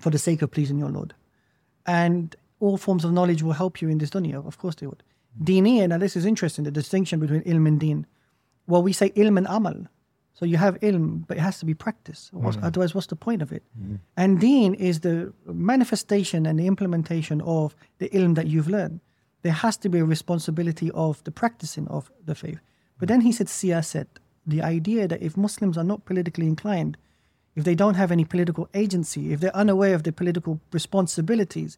for the sake of pleasing your Lord, and all forms of knowledge will help you in this dunya. Of course, they would. Mm-hmm. Dini, now this is interesting. The distinction between ilm and deen. Well, we say ilm and amal. So you have ilm, but it has to be practiced. What's- mm. Otherwise, what's the point of it? Mm-hmm. And deen is the manifestation and the implementation of the ilm that you've learned. There has to be a responsibility of the practicing of the faith. But mm. then he said siyasat, the idea that if Muslims are not politically inclined, if they don't have any political agency, if they're unaware of their political responsibilities,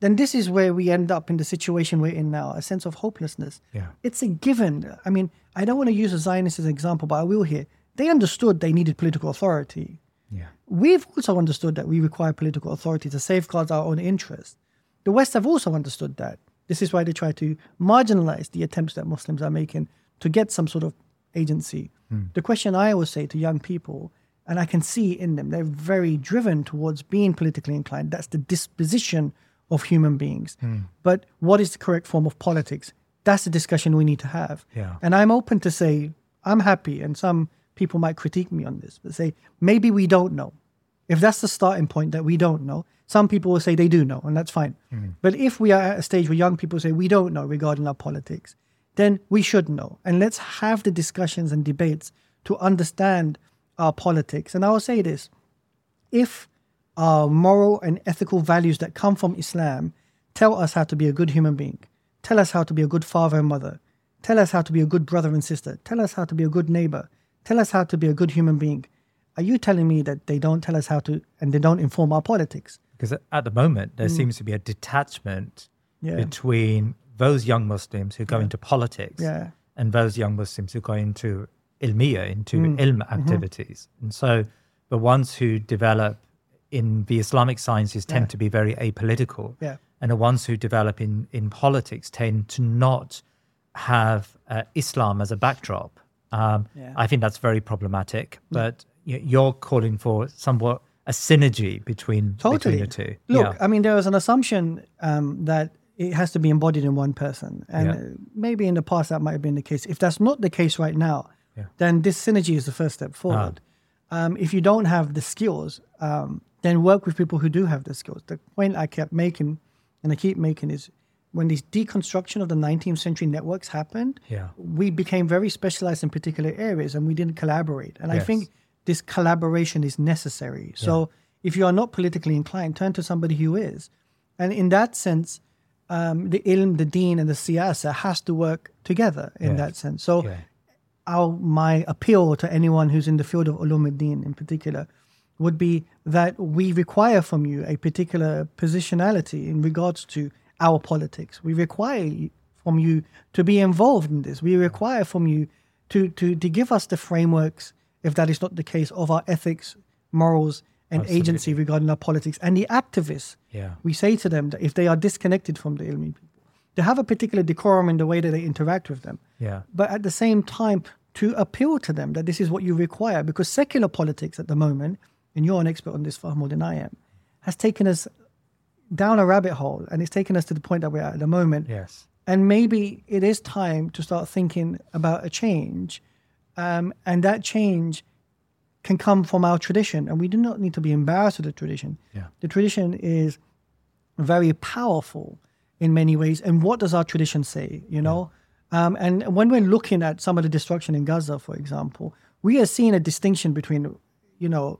then this is where we end up in the situation we're in now, a sense of hopelessness. Yeah. It's a given. I mean, I don't want to use a Zionist as an example, but I will here. They understood they needed political authority. Yeah. We've also understood that we require political authority to safeguard our own interests. The West have also understood that. This is why they try to marginalize the attempts that Muslims are making to get some sort of agency. Hmm. The question I always say to young people, and I can see in them, they're very driven towards being politically inclined. That's the disposition of human beings. Hmm. But what is the correct form of politics? That's the discussion we need to have. Yeah. And I'm open to say, I'm happy, and some people might critique me on this, but say, maybe we don't know. If that's the starting point that we don't know, some people will say they do know, and that's fine. Mm. But if we are at a stage where young people say we don't know regarding our politics, then we should know. And let's have the discussions and debates to understand our politics. And I will say this if our moral and ethical values that come from Islam tell us how to be a good human being, tell us how to be a good father and mother, tell us how to be a good brother and sister, tell us how to be a good neighbor, tell us how to be a good human being. Are you telling me that they don't tell us how to and they don't inform our politics? Because at the moment, there seems to be a detachment Mm. Yeah. between those young Muslims who go into politics Yeah. and those young Muslims who go into ilmiya, into Mm. ilm Mm-hmm. activities. And so the ones who develop in the Islamic sciences tend Yeah. to be very apolitical. Yeah. And the ones who develop in, in politics tend to not have uh, Islam as a backdrop. Um, Yeah. I think that's very problematic. But y- you're calling for somewhat a synergy between, Totally. between the two. Look, yeah. I mean, there was an assumption um, that it has to be embodied in one person. And Yeah. maybe in the past that might have been the case. If that's not the case right now, Yeah. Ah. then this synergy is the first step forward. Um, if you don't have the skills, um, then work with people who do have the skills. The point I kept making and I keep making is when this deconstruction of the 19th century networks happened, Yeah. we became very specialized in particular areas and we didn't collaborate. And I think this collaboration is necessary. So if you are not politically inclined, turn to somebody who is. And in that sense, um, the ilm, the deen, and the siyasa has to work together in Yes. that sense. So, Yeah. our my appeal to anyone who's in the field of ulum ad-din in particular would be that we require from you a particular positionality in regards to our politics. We require from you to be involved in this. We require from you to to to give us the frameworks, if that is not the case, of our ethics, morals, and agency regarding our politics. And the activists, Yeah. we say to them that if they are disconnected from the ilmi people, to have a particular decorum in the way that they interact with them Yeah. but at the same time to appeal to them that this is what you require because secular politics at the moment and you're an expert on this far more than i am has taken us down a rabbit hole and it's taken us to the point that we're at at the moment Yes. and maybe it is time to start thinking about a change um, and that change can come from our tradition and we do not need to be embarrassed with the tradition Yeah. the tradition is very powerful in many ways. And what does our tradition say? You know, um, and when we're looking at some of the destruction in Gaza, for example, we are seeing a distinction between, you know,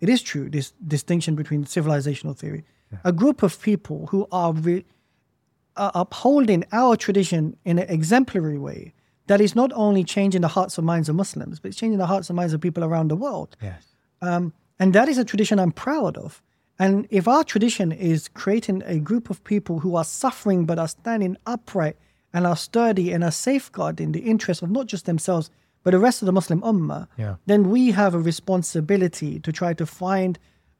it is true this distinction between civilizational theory, a group of people who are, re- are upholding our tradition in an exemplary way. That is not only changing the hearts and minds of Muslims, but it's changing the hearts and minds of people around the world. Yes. Um, and that is a tradition I'm proud of. And if our tradition is creating a group of people who are suffering but are standing upright and are sturdy and are safeguarding the interests of not just themselves but the rest of the Muslim Ummah, Yeah. then we have a responsibility to try to find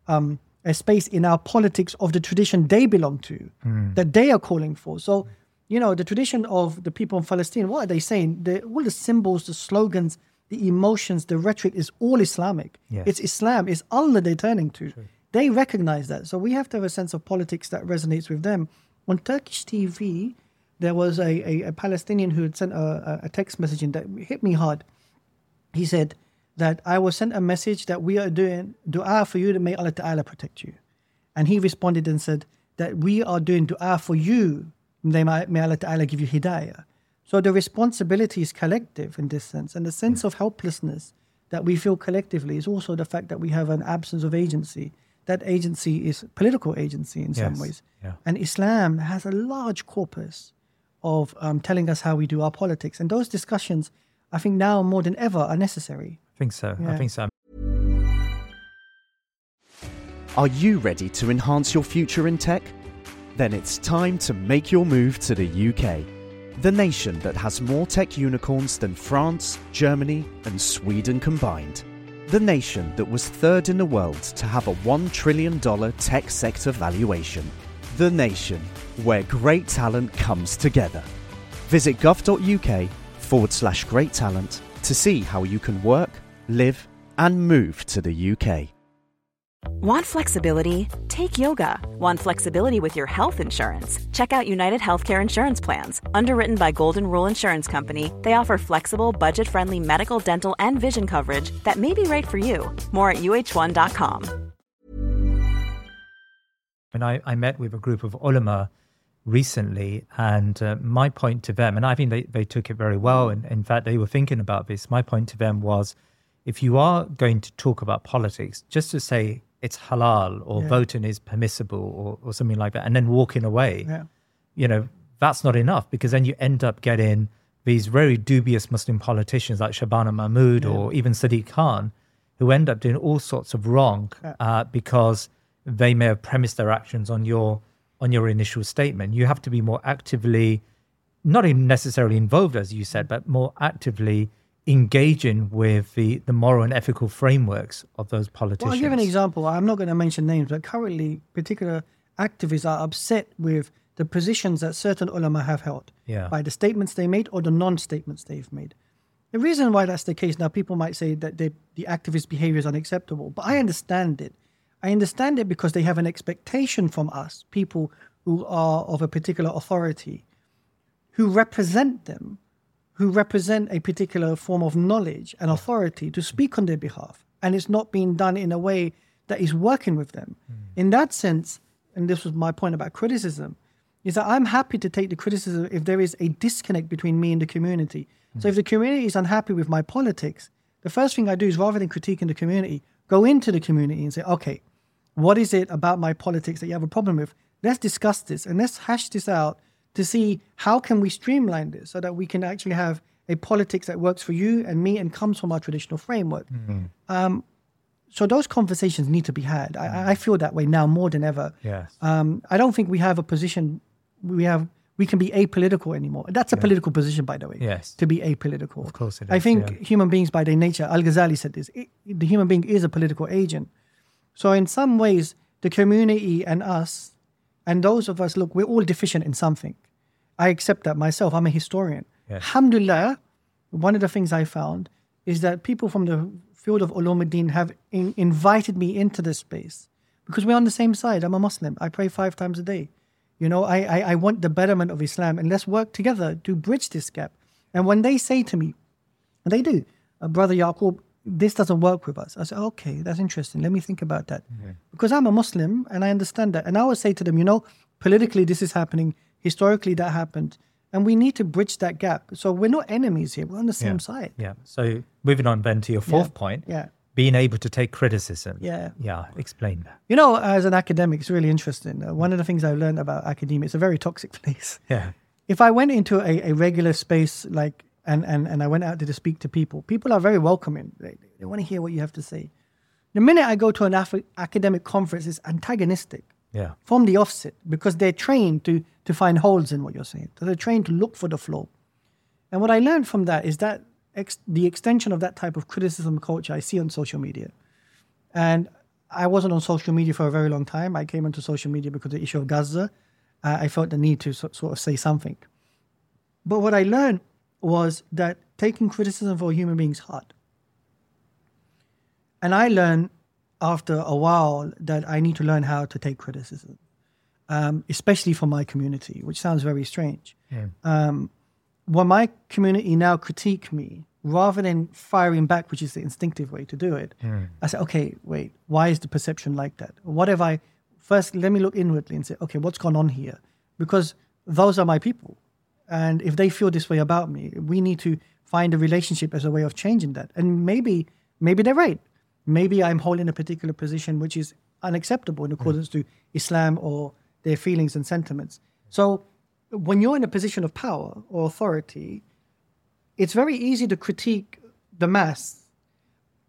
um, a space in our politics of the tradition they belong to, hmm. that they are calling for. So, you know, the tradition of the people in Palestine, what are they saying? The, all the symbols, the slogans, the emotions, the rhetoric is all Islamic. Yes. It's Islam, it's Allah they're turning to. They recognize that. So we have to have a sense of politics that resonates with them. On Turkish TV, there was a, a, a Palestinian who had sent a, a- a text message in that hit me hard. He said that I will send a message that we are doing dua for you to may Allah Ta'ala protect you. And he responded and said that we are doing dua for you, may, may Allah Ta'ala give you hidayah. So the responsibility is collective in this sense. And the sense of helplessness that we feel collectively is also the fact that we have an absence of agency. That agency is political agency in some ways. yeah. And Islam has a large corpus of um, telling us how we do our politics. And those discussions, I think now more than ever, are necessary. I think so. I think so. Are you ready to enhance your future in tech? Then it's time to make your move to the UK, the nation that has more tech unicorns than France, Germany, and Sweden combined. The nation that was third in the world to have a $1 trillion tech sector valuation. The nation where great talent comes together. Visit gov.uk forward slash great talent to see how you can work, live, and move to the UK. Want flexibility? Take yoga. Want flexibility with your health insurance? Check out United Healthcare Insurance Plans. Underwritten by Golden Rule Insurance Company, they offer flexible, budget friendly medical, dental, and vision coverage that may be right for you. More at uhone.com. And I, I met with a group of ulama recently, and uh, my point to them, and I think they, they took it very well. And in fact, they were thinking about this. My point to them was if you are going to talk about politics, just to say it's halal or Yeah. voting is permissible or, or something like that, and then walking away, Yeah. you know, that's not enough because then you end up getting these very dubious Muslim politicians like Shabana Mahmood or even Sadiq Khan, who end up doing all sorts of wrong uh, because they may have premised their actions on your on your initial statement. You have to be more actively, not even necessarily involved, as you said, but more actively engaging with the, the moral and ethical frameworks of those politicians. Well, I'll give an example. I'm not going to mention names, but currently, particular activists are upset with the positions that certain ulama have held Yeah. by the statements they made or the non-statements they've made. The reason why that's the case now, people might say that they, the activist behavior is unacceptable, but I understand it. I understand it because they have an expectation from us, people who are of a particular authority, who represent them, who represent a particular form of knowledge and authority to speak on their behalf. And it's not being done in a way that is working with them. Hmm. In that sense, and this was my point about criticism, is that I'm happy to take the criticism if there is a disconnect between me and the community. So hmm. if the community is unhappy with my politics, the first thing I do is rather than critiquing the community, go into the community and say, okay, what is it about my politics that you have a problem with? let's discuss this and let's hash this out to see how can we streamline this so that we can actually have a politics that works for you and me and comes from our traditional framework. Um, so those conversations need to be had. I, I feel that way now more than ever. Yes. Um, I don't think we have a position. We have we can be apolitical anymore. That's a political position, by the way. Yes. To be apolitical. Of course it I think yeah. human beings, by their nature, Al Ghazali said this. i the human being is a political agent. So in some ways, the community and us, and those of us, look, we're all deficient in something. I accept that myself. I'm a historian. Yes. Alhamdulillah, one of the things I found is that people from the field of ulumuddin have in, invited me into this space because we're on the same side. I'm a Muslim. I pray five times a day. You know, I, I, I want the betterment of Islam and let's work together to bridge this gap. And when they say to me, and they do, uh, Brother Yakoob, this doesn't work with us. I said, okay, that's interesting. Let me think about that. Because I'm a Muslim and I understand that. And I would say to them, you know, politically this is happening, historically that happened. And we need to bridge that gap. So we're not enemies here. We're on the same yeah. side. Yeah. So moving on then to your fourth point. Yeah. Being able to take criticism. Yeah. Yeah. Explain that. You know, as an academic, it's really interesting. Uh, one of the things I've learned about academia, it's a very toxic place. Yeah. if I went into a, a regular space like and, and and I went out there to speak to people, people are very welcoming. They, they want to hear what you have to say. The minute I go to an Af- academic conference, it's antagonistic Yeah. from the offset because they're trained to to find holes in what you're saying. So they're trained to look for the flaw. And what I learned from that is that ex- the extension of that type of criticism culture I see on social media. And I wasn't on social media for a very long time. I came onto social media because of the issue of Gaza. Uh, I felt the need to so- sort of say something. But what I learned was that taking criticism for a human being is hard. And I learned after a while that I need to learn how to take criticism, um, especially from my community, which sounds very strange. Um, when my community now critique me, rather than firing back, which is the instinctive way to do it, I say, okay, wait, why is the perception like that? What have I, first, let me look inwardly and say, okay, what's gone on here? Because those are my people. And if they feel this way about me, we need to find a relationship as a way of changing that. And maybe, maybe they're right. Maybe I'm holding a particular position which is unacceptable in hmm. accordance to Islam or their feelings and sentiments. So when you're in a position of power or authority, it's very easy to critique the mass,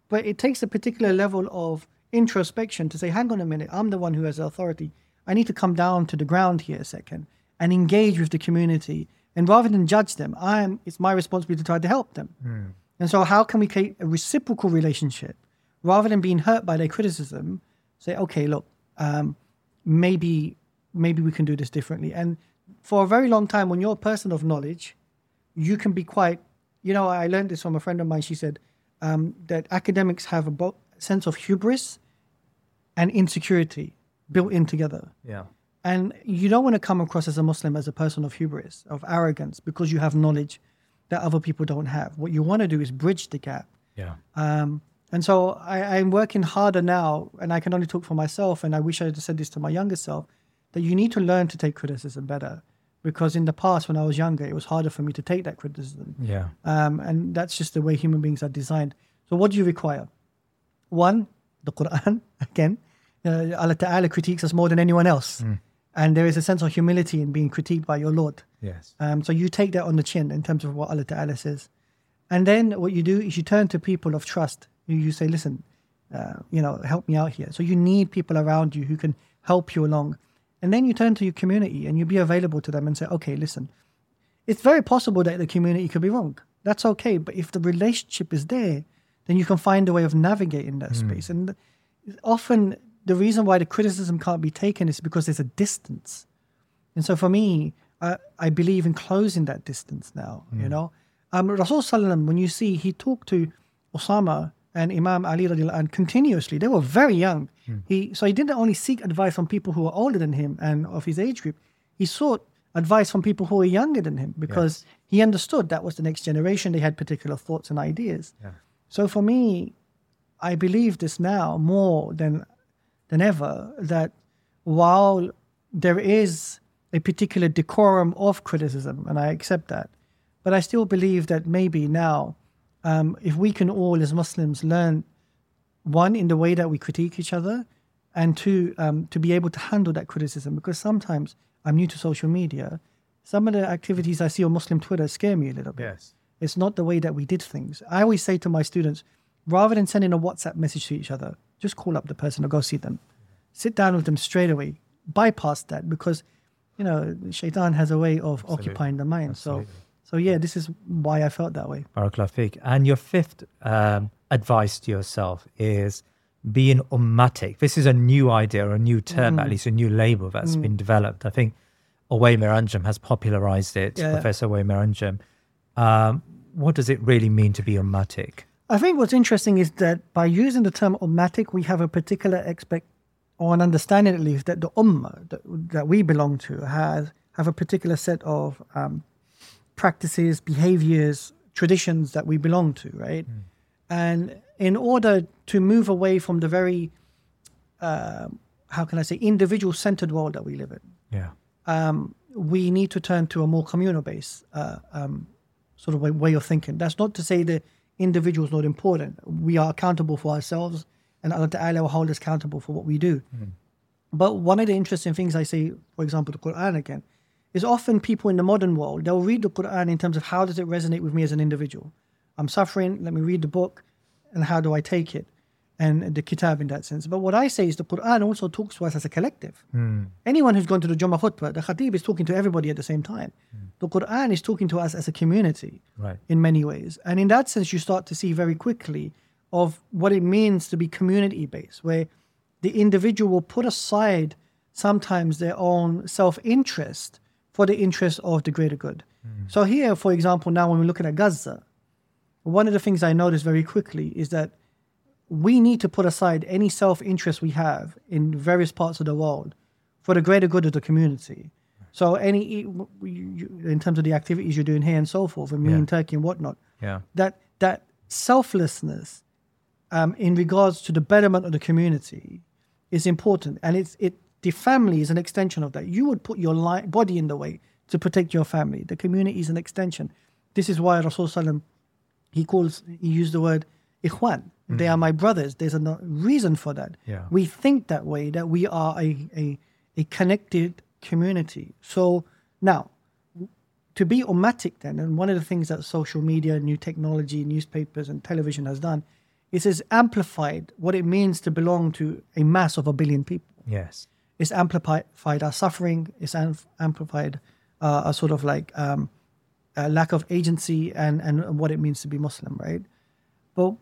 but it takes a particular level of introspection to say, hang on a minute, I'm the one who has authority. I need to come down to the ground here a second and engage with the community. And rather than judge them, I'm, it's my responsibility to try to help them. And so, how can we create a reciprocal relationship rather than being hurt by their criticism? Say, okay, look, um, maybe maybe we can do this differently. And for a very long time, when you're a person of knowledge, you can be quite. You know, I learned this from a friend of mine. She said um, that academics have a bo- sense of hubris and insecurity built in together. Yeah. And you don't want to come across as a Muslim as a person of hubris, of arrogance, because you have knowledge that other people don't have. What you want to do is bridge the gap. Yeah. Um, and so I, I'm working harder now, and I can only talk for myself. And I wish I had said this to my younger self that you need to learn to take criticism better. Because in the past, when I was younger, it was harder for me to take that criticism. Yeah. Um, and that's just the way human beings are designed. So, what do you require? One, the Quran, again. Uh, Allah Ta'ala critiques us more than anyone else. And there is a sense of humility in being critiqued by your Lord. Yes. Um, so you take that on the chin in terms of what Allah Ta'ala says. And then what you do is you turn to people of trust. You, you say, listen, uh, you know, help me out here. So you need people around you who can help you along. And then you turn to your community and you be available to them and say, okay, listen, it's very possible that the community could be wrong. That's okay. But if the relationship is there, then you can find a way of navigating that space. And often the reason why the criticism can't be taken is because there's a distance. And so for me, I, I believe in closing that distance now, you know. Um, Rasul Sallam, when you see, he talked to Osama and Imam Ali anh continuously. They were very young. He So he didn't only seek advice from people who were older than him and of his age group, he sought advice from people who were younger than him because he understood that was the next generation. They had particular thoughts and ideas. So for me, I believe this now more than than ever that while there is a particular decorum of criticism, and I accept that, but I still believe that maybe now, um, if we can all as Muslims learn one in the way that we critique each other, and two, um, to be able to handle that criticism. Because sometimes I'm new to social media. Some of the activities I see on Muslim Twitter scare me a little bit. Yes. It's not the way that we did things. I always say to my students, rather than sending a WhatsApp message to each other, just call up the person or go see them. Sit down with them straight away. Bypass that because, you know, shaitan has a way of occupying the mind. So, so yeah, this is why I felt that way. Barakallah. And your fifth um, advice to yourself is being ummatic. This is a new idea, or a new term, Mm. at least a new label that's been developed. I think Ovamir Anjum has popularized it, Yeah. Professor Ovamir Anjum. Um, what does it really mean to be ummatic? I think what's interesting is that by using the term ummatic, we have a particular expect or an understanding at least that the ummah that, that we belong to has have a particular set of um, practices, behaviors, traditions that we belong to, right? And in order to move away from the very, uh, how can I say, individual centered world that we live in, Yeah. um, we need to turn to a more communal based uh, um, sort of way, way of thinking. That's not to say that individual is not important. We are accountable for ourselves, and Allah Ta'ala will hold us accountable for what we do. Hmm. But one of the interesting things I say, for example, the Quran again, is often people in the modern world, they'll read the Quran in terms of how does it resonate with me as an individual. I'm suffering, let me read the book, and how do I take it? And the kitab in that sense. But what I say is the Quran also talks to us as a collective. Hmm. Anyone who's gone to the Jummah khutbah, the Khatib is talking to everybody at the same time. Hmm. The Quran is talking to us as a community Right. in many ways. And in that sense, you start to see very quickly of what it means to be community based, where the individual will put aside sometimes their own self interest for the interest of the greater good. Hmm. So, here, for example, now when we're looking at Gaza, one of the things I noticed very quickly is that we need to put aside any self interest we have in various parts of the world for the greater good of the community. So, any in terms of the activities you're doing here and so forth, and me Yeah. in Turkey and whatnot, Yeah. that that selflessness um, in regards to the betterment of the community is important, and it's it the family is an extension of that. You would put your li- body in the way to protect your family. The community is an extension. This is why Rasul Sallam he calls he used the word ikhwan. They are my brothers. There's a reason for that. Yeah. We think that way that we are a, a a connected community. So now to be ummatic then, and one of the things that social media, new technology, newspapers and television has done is it's amplified what it means to belong to a mass of a billion people. Yes. It's amplified our suffering. It's am- amplified uh, a sort of like um, a lack of agency and, and what it means to be Muslim, right? But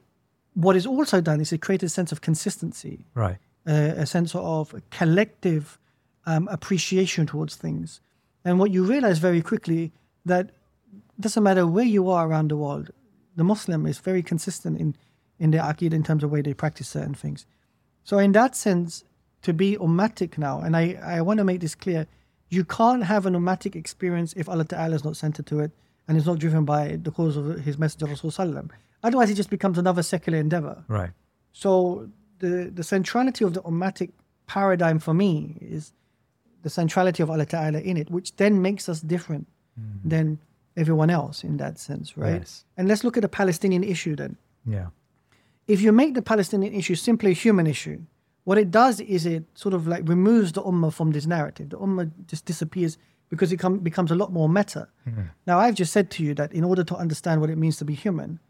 what is also done is it created a sense of consistency Right. uh, a sense of collective um, appreciation towards things. And what you realize very quickly that doesn't matter where you are around the world, the Muslim is very consistent in, in their aqid in terms of the way they practice certain things. So in that sense, to be ummatic now, and I, I want to make this clear, you can't have an ummatic experience if Allah Ta'ala is not centered to it and is not driven by the cause of his messenger Rasul Sallam. Otherwise it just becomes another secular endeavor. Right. So the the centrality of the ummatic paradigm for me is the centrality of Allah Ta'ala in it, which then makes us different mm-hmm. than everyone else in that sense, right? Yes. And let's look at the Palestinian issue then. Yeah. If you make the Palestinian issue simply a human issue, what it does is it sort of like removes the ummah from this narrative. The ummah just disappears because it come, becomes a lot more meta. Mm-hmm. Now, I've just said to you that in order to understand what it means to be human,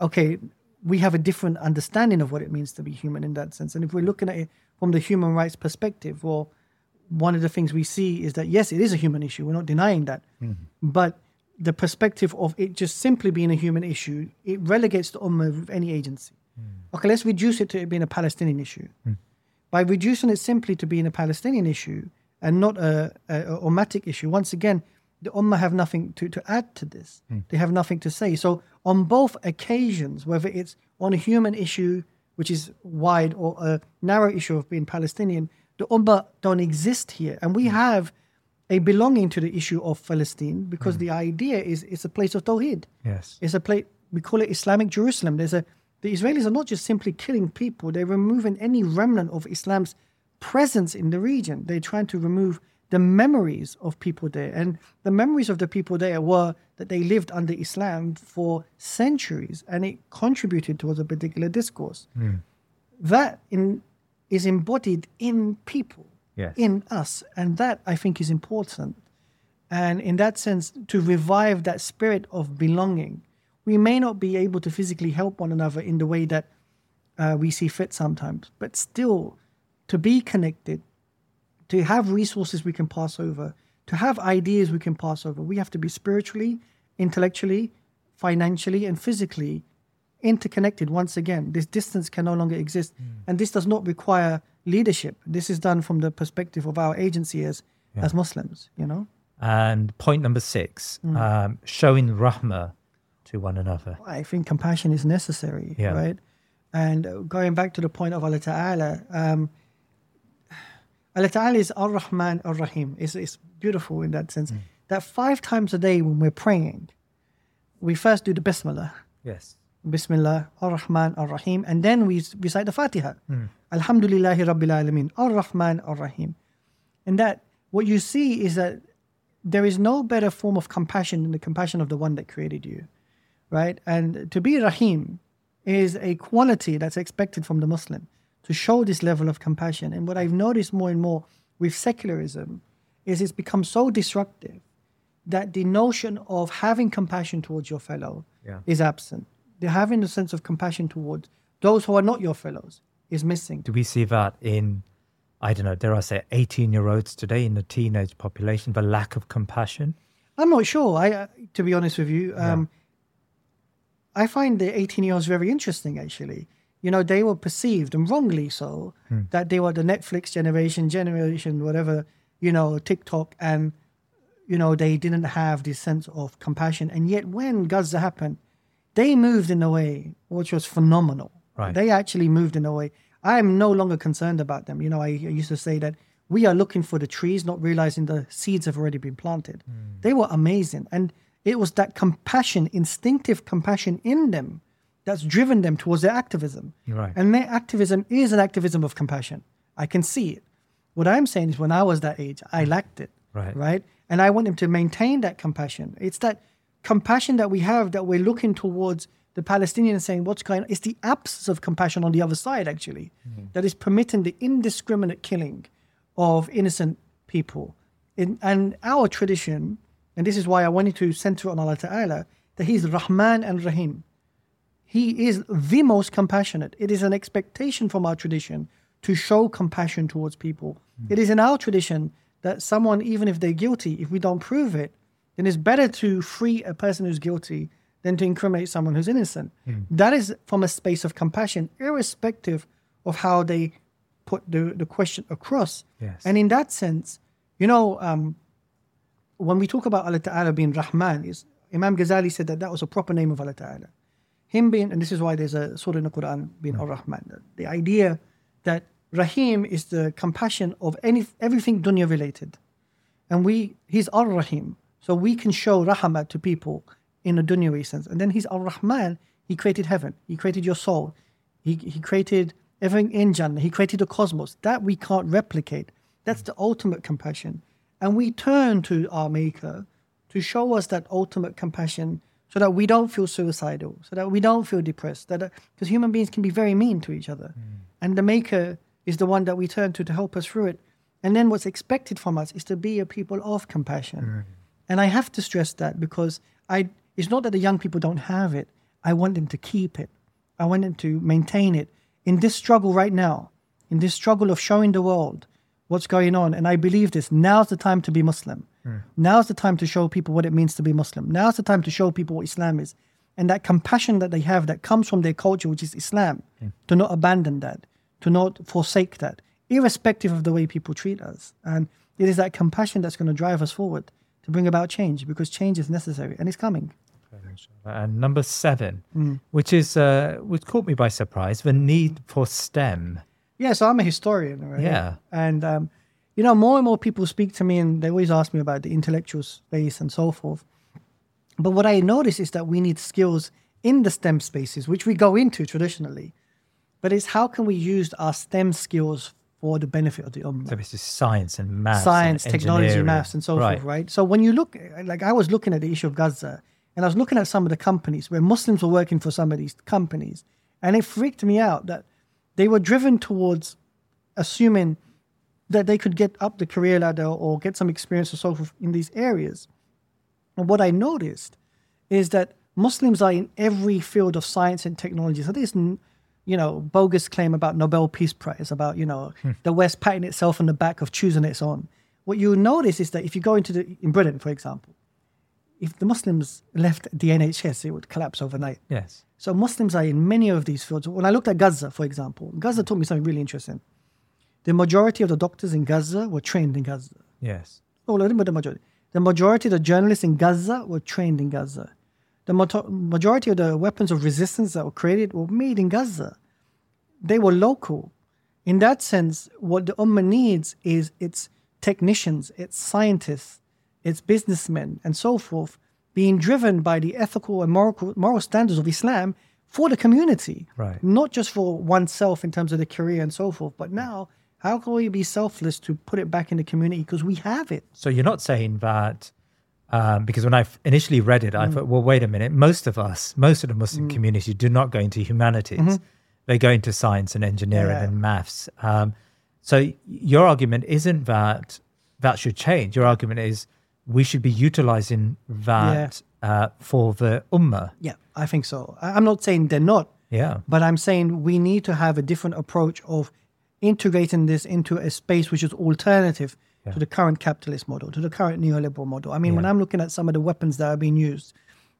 okay, we have a different understanding of what it means to be human in that sense. And if we're looking at it from the human rights perspective, well, one of the things we see is that yes, it is a human issue. We're not denying that, mm-hmm. but the perspective of it just simply being a human issue, it relegates the ummah of any agency. Mm. Okay, let's reduce it to it being a Palestinian issue. Mm. By reducing it simply to being a Palestinian issue and not a, a, a issue, once again, the ummah have nothing to, to add to this. Hmm. They have nothing to say. So on both occasions, whether it's on a human issue, which is wide, or a narrow issue of being Palestinian, the ummah don't exist here. And we hmm. have a belonging to the issue of Palestine because hmm. the idea is it's a place of Tawheed. Yes. It's a place we call it Islamic Jerusalem. There's a the Israelis are not just simply killing people; they're removing any remnant of Islam's presence in the region. They're trying to remove the memories of people there, and the memories of the people there were that they lived under Islam for centuries, and it contributed towards a particular discourse. That in is embodied in people, Yes. in us. And that I think is important. And in that sense, to revive that spirit of belonging, we may not be able to physically help one another in the way that uh, we see fit sometimes, but still to be connected, to have resources we can pass over, to have ideas we can pass over, we have to be spiritually, intellectually, financially, and physically interconnected once again. This distance can no longer exist. And this does not require leadership. This is done from the perspective of our agency as, as Muslims, you know? And point number six, Mm. um, showing rahmah to one another. I think compassion is necessary, Yeah. right? And going back to the point of Allah Ta'ala, um, Allah Ta'ala is Ar Rahman Ar Rahim. It's, it's beautiful in that sense. Mm. That five times a day when we're praying, we first do the Bismillah. Yes. Bismillah, Ar Rahman, Ar Rahim, and then we recite the Fatiha. Mm. Alhamdulillahi Rabbil Alameen, Ar Rahman, Ar Rahim. And that, what you see is that there is no better form of compassion than the compassion of the one that created you, right? And to be Rahim is a quality that's expected from the Muslim to show this level of compassion. And what I've noticed more and more with secularism is it's become so disruptive that the notion of having compassion towards your fellow Yeah. is absent. The having a sense of compassion towards those who are not your fellows is missing. Do we see that in, I don't know, dare I say, 18 year olds today in the teenage population, the lack of compassion? I'm not sure. I, uh, to be honest with you, um, I find the 18 year olds very interesting. Actually, you know, they were perceived and wrongly so hmm. that they were the Netflix generation, generation whatever, you know, TikTok, and you know they didn't have this sense of compassion. And yet, when Gaza happened, they moved in a way which was phenomenal. Right. They actually moved in a way. I am no longer concerned about them. You know, I, I used to say that we are looking for the trees, not realizing the seeds have already been planted. Hmm. They were amazing. And it was that compassion, instinctive compassion in them that's driven them towards their activism. Right. And their activism is an activism of compassion. I can see it. What I'm saying is when I was that age, I lacked it. Right. Right. And I want them to maintain that compassion. It's that compassion that we have that we're looking towards the Palestinians saying, what's going on? It's the absence of compassion on the other side, actually, mm-hmm. that is permitting the indiscriminate killing of innocent people. In, and our tradition, and this is why I wanted to center on Allah Ta'ala, that He's Rahman and Rahim. He is the most compassionate. It is an expectation from our tradition to show compassion towards people. It is in our tradition that someone, even if they're guilty, if we don't prove it, then it's better to free a person who's guilty than to incriminate someone who's innocent. That is from a space of compassion, irrespective of how they put the, the question across. Yes. And in that sense, you know, um, when we talk about Allah Ta'ala being Rahman, Imam Ghazali said that that was a proper name of Allah Ta'ala. Him being, and this is why there's a surah in the Quran being hmm. Ar Rahman. The idea that Rahim is the compassion of any everything dunya related. And we, he's Ar Rahim. So we can show Rahmat to people in a dunyawi sense. And then he's Ar Rahman, he created heaven, he created your soul, he, he created everything in Jannah, he created the cosmos. That we can't replicate. That's the ultimate compassion. And we turn to our Maker to show us that ultimate compassion so that we don't feel suicidal, so that we don't feel depressed. That uh, Because human beings can be very mean to each other. Mm. And the Maker is the one that we turn to to help us through it. And then what's expected from us is to be a people of compassion. And I have to stress that because I it's not that the young people don't have it. I want them to keep it. I want them to maintain it. In this struggle right now, in this struggle of showing the world what's going on, and I believe this, now's the time to be Muslim. Now's the time to show people what it means to be Muslim. Now's the time to show people what Islam is. And that compassion that they have that comes from their culture, which is Islam, to not abandon that, to not forsake that, irrespective of the way people treat us. And it is that compassion that's going to drive us forward to bring about change because change is necessary and it's coming. And number seven, Mm. which is uh, which caught me by surprise, the need for STEM. Yeah, so I'm a historian, right? Yeah. And, um, you know, more and more people speak to me and they always ask me about the intellectual space and so forth. But what I notice is that we need skills in the STEM spaces, which we go into traditionally. But it's how can we use our STEM skills for the benefit of the ummah? So this is science and maths, and science, technology, engineering. maths, and so right. forth, right? So when you look, like I was looking at the issue of Gaza, and I was looking at some of the companies where Muslims were working for some of these companies, and it freaked me out that they were driven towards assuming that they could get up the career ladder or get some experience or so forth in these areas. And what I noticed is that Muslims are in every field of science and technology. So there's, you know, bogus claim about Nobel Peace Prize, about, you know, hmm. the West patting itself on the back of choosing its own. What you notice is that if you go into the, in Britain, for example, if the Muslims left the NHS, it would collapse overnight. Yes. So Muslims are in many of these fields. When I looked at Gaza, for example, Gaza taught me something really interesting. The majority of the doctors in Gaza were trained in Gaza. Yes. Oh, let me put the majority. The majority of the journalists in Gaza were trained in Gaza. The moto- majority of the weapons of resistance that were created were made in Gaza. They were local. In that sense, what the Ummah needs is its technicians, its scientists, its businessmen, and so forth, being driven by the ethical and moral, moral standards of Islam for the community. Right. Not just for oneself in terms of the career and so forth, but now, how can we be selfless to put it back in the community? Because we have it. So you're not saying that um, because when I initially read it, I thought, well, wait a minute. Most of us, most of the Muslim community, do not go into humanities; they go into science and engineering Yeah. and maths. Um, so your argument isn't that that should change. Your argument is we should be utilizing that uh, for the ummah. Yeah, I think so. I'm not saying they're not, Yeah. but I'm saying we need to have a different approach of integrating this into a space which is alternative to the current capitalist model, to the current neoliberal model. I mean, when I'm looking at some of the weapons that are being used,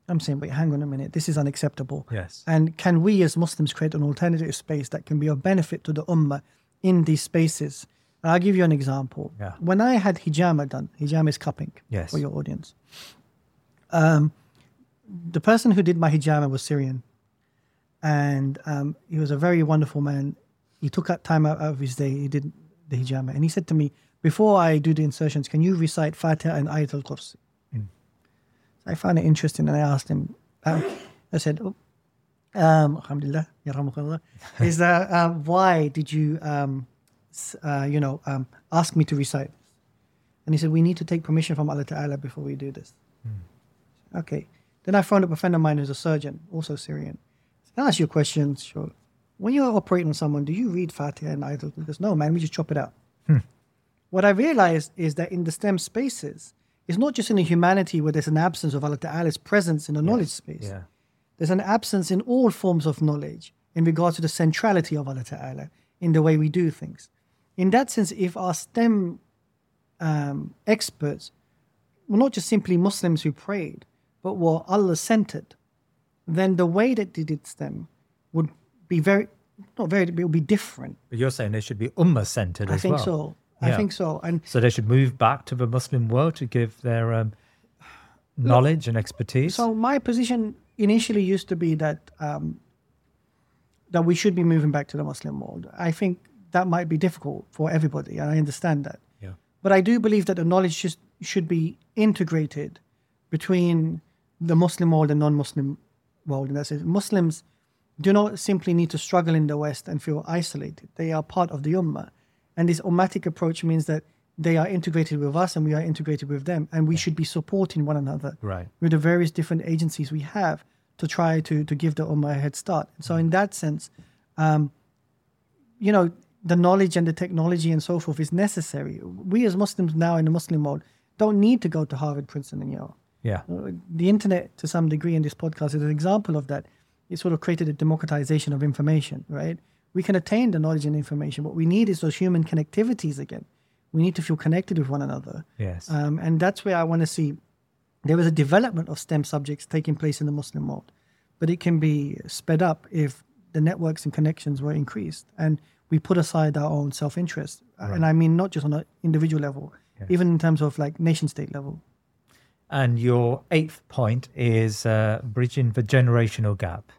I'm saying, wait, hang on a minute, this is unacceptable. Yes. And can we as Muslims create an alternative space that can be of benefit to the ummah in these spaces? And I'll give you an example. Yeah. When I had hijama done, hijama is cupping Yes. for your audience. Um, the person who did my hijama was Syrian, and um, he was a very wonderful man. He took out time out of his day. He did the hijama, and he said to me, "Before I do the insertions, can you recite Fatiha and Ayatul Kursi?" So I found it interesting, and I asked him. Um, I said, oh, um, "Alhamdulillah, yarhamukallah." Is that um, why did you, um, uh, you know, um, ask me to recite? And he said, "We need to take permission from Allah Taala before we do this." Okay. Then I found up a friend of mine who's a surgeon, also Syrian. I ask you a question? Sure. When you're operating on someone, do you read Fatiha and? He no, man, we just chop it out. What I realized is that in the STEM spaces, it's not just in the humanity where there's an absence of Allah Ta'ala's presence in the knowledge space. Yeah. There's an absence in all forms of knowledge in regards to the centrality of Allah Ta'ala in the way we do things. In that sense, if our STEM um, experts were not just simply Muslims who prayed, but were Allah centered, then the way that they did STEM would be very, not very, it would be different. But you're saying they should be ummah centered I as think well. so. I Yeah. think so. And So they should move back to the Muslim world to give their um, knowledge and expertise. So my position initially used to be that um, that we should be moving back to the Muslim world. I think that might be difficult for everybody, and I understand that. yeah. But I do believe that the knowledge just should be integrated between the Muslim world and non-Muslim world. And that's it. Muslims do not simply need to struggle in the West and feel isolated. They are part of the Ummah. And this Ummatic approach means that they are integrated with us and we are integrated with them. And we should be supporting one another Right. with the various different agencies we have to try to, to give the Ummah a head start. So in that sense, um, you know, the knowledge and the technology and so forth is necessary. We as Muslims now in the Muslim world don't need to go to Harvard, Princeton, and Yale. Yeah. Uh, The internet, to some degree, in this podcast is an example of that. It sort of created a democratization of information, right? We can attain the knowledge and information. What we need is those human connectivities again. We need to feel connected with one another. Yes. Um, and that's where I want to see there is a development of STEM subjects taking place in the Muslim world, but it can be sped up if the networks and connections were increased and we put aside our own self interest. And I mean, not just on an individual level, even in terms of like nation state level. And your eighth point is uh, bridging the generational gap.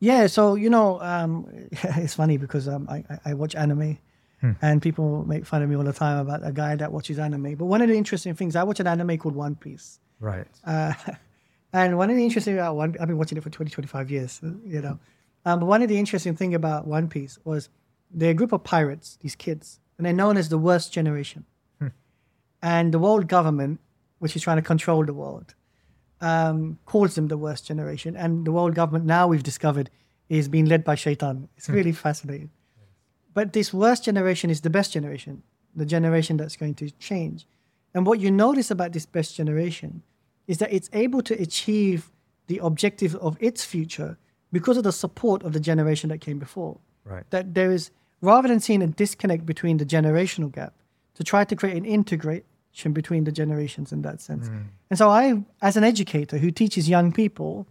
Yeah, so you know, um, it's funny because um, I, I- I watch anime, and people make fun of me all the time about a guy that watches anime. But one of the interesting things, I watch an anime called One Piece, Right. uh, and one of the interesting about One, I've been watching it for 20, 25 years, you know. Um, but one of the interesting thing about One Piece was they're a group of pirates, these kids, and they're known as the worst generation. And the world government, which is trying to control the world, um, calls them the worst generation. And the world government now we've discovered is being led by Shaitan. It's really fascinating. but this worst generation is the best generation, the generation that's going to change. And what you notice about this best generation is that it's able to achieve the objective of its future because of the support of the generation that came before. Right. That there is, rather than seeing a disconnect between the generational gap, to try to create an integration between the generations in that sense. And so, I, as an educator who teaches young people,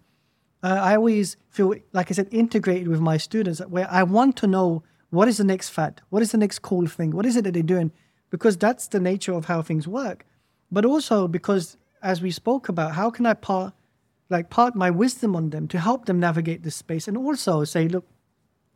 uh, I always feel, like I said, integrated with my students where I want to know what is the next fad? What is the next cool thing? What is it that they're doing? Because that's the nature of how things work. But also because, as we spoke about, how can I part, like part my wisdom on them to help them navigate this space and also say, look,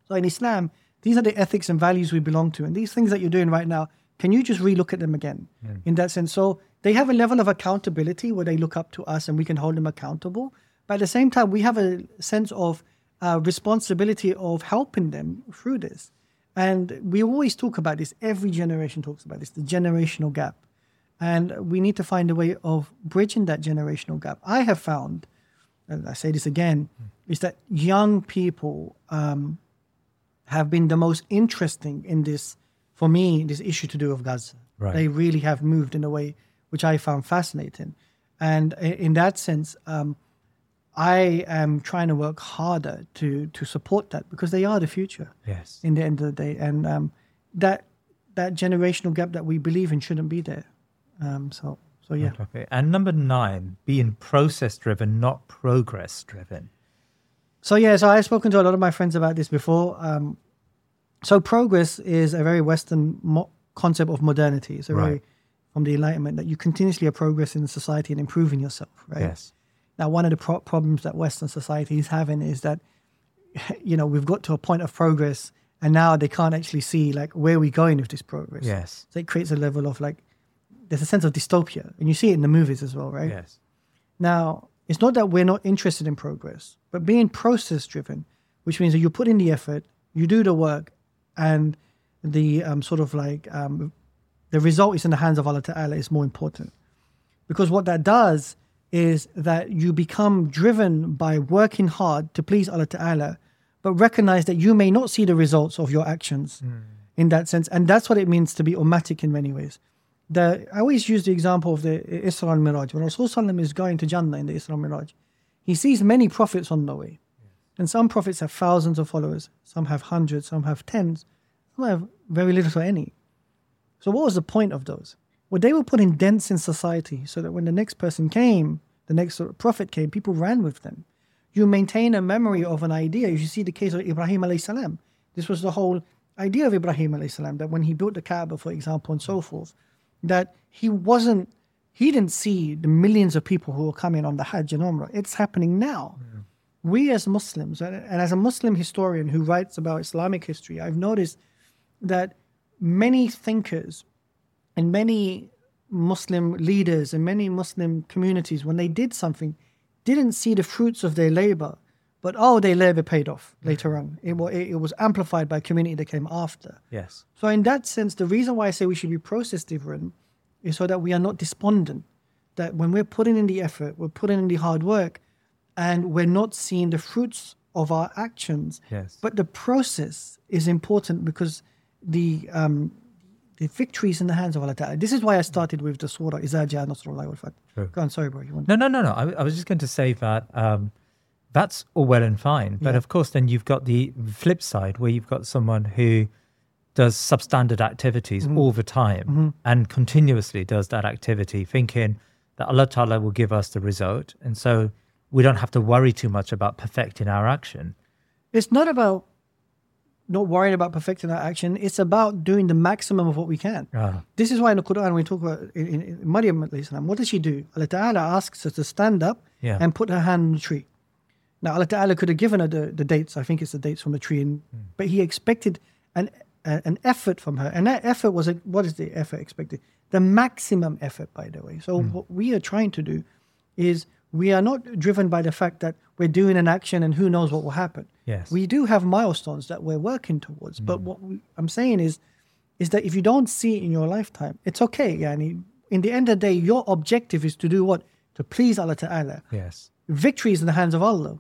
so in Islam, these are the ethics and values we belong to. And these things that you're doing right now, can you just relook at them again in that sense? So they have a level of accountability where they look up to us and we can hold them accountable. But at the same time, we have a sense of uh, responsibility of helping them through this. And we always talk about this, every generation talks about this, the generational gap. And we need to find a way of bridging that generational gap. I have found, and I say this again, is that young people um, have been the most interesting in this, for me, this issue to do with Gaza. Right. They really have moved in a way which I found fascinating. And in that sense, um, I am trying to work harder to to support that because they are the future Yes. in the end of the day, and um, that that generational gap that we believe in shouldn't be there. Um, so so yeah. Okay. And number nine, being process driven, not progress driven. So yeah, so I've spoken to a lot of my friends about this before. Um, so progress is a very Western mo- concept of modernity. It's a very from the Enlightenment that you continuously are progressing in society and improving yourself, right? Yes. Now, one of the pro- problems that Western society is having is that, you know, we've got to a point of progress, and now they can't actually see like where we're going with this progress. Yes. So it creates a level of like, there's a sense of dystopia, and you see it in the movies as well, right? Yes. Now, it's not that we're not interested in progress, but being process driven, which means that you put in the effort, you do the work, and the um, sort of like um, the result is in the hands of Allah Ta'ala is more important. Because what that does is that you become driven by working hard to please Allah Ta'ala, but recognize that you may not see the results of your actions in that sense. And that's what it means to be ummatic in many ways. The, I always use the example of the Isra al Miraj. When Rasul Sallam is going to Jannah in the Isra al Miraj, he sees many prophets on the way. And some prophets have thousands of followers, some have hundreds, some have tens, some have very little or any. So, what was the point of those? Well, they were putting dents in society so that when the next person came, the next prophet came, people ran with them. You maintain a memory of an idea. You see the case of Ibrahim alayhi salam. This was the whole idea of Ibrahim alayhi salam that when he built the Kaaba, for example, and so forth, that he wasn't, he didn't see the millions of people who were coming on the Hajj and Umrah. It's happening now. We as Muslims, and as a Muslim historian who writes about Islamic history, I've noticed that many thinkers and many Muslim leaders and many Muslim communities, when they did something, didn't see the fruits of their labor, but oh, their labor paid off mm. later on. It, it, it was amplified by a community that came after. Yes. So, in that sense, the reason why I say we should be process driven is so that we are not despondent. That when we're putting in the effort, we're putting in the hard work, and we're not seeing the fruits of our actions. Yes. But the process is important because the um, the victory is in the hands of Allah Ta'ala. This is why I started with the surah, Iza Ja'a Nasrullahi wal Fath. Go on, sorry, bro. You want No, no, no, no. I, I was just going to say that um, that's all well and fine. But Yeah. of course, then you've got the flip side where you've got someone who does substandard activities all the time and continuously does that activity, thinking that Allah Ta'ala will give us the result. And so we don't have to worry too much about perfecting our action. It's not about not worrying about perfecting our action. It's about doing the maximum of what we can. Ah, This is why in the Quran, we talk about in, in, in Maryam, what does she do? Allah Ta'ala asks her to stand up Yeah. and put her hand on the tree. Now, Allah Ta'ala could have given her the, the dates. I think it's the dates from the tree. And, But he expected an, a, an effort from her. And that effort was, a, what is the effort expected? The maximum effort, by the way. So what we are trying to do is we are not driven by the fact that we're doing an action and who knows what will happen. Yes. We do have milestones that we're working towards. But what we, I'm saying is, is that if you don't see it in your lifetime, it's okay. Yani, in the end of the day, your objective is to do what? To please Allah Ta'ala. yes. Victory is in the hands of Allah.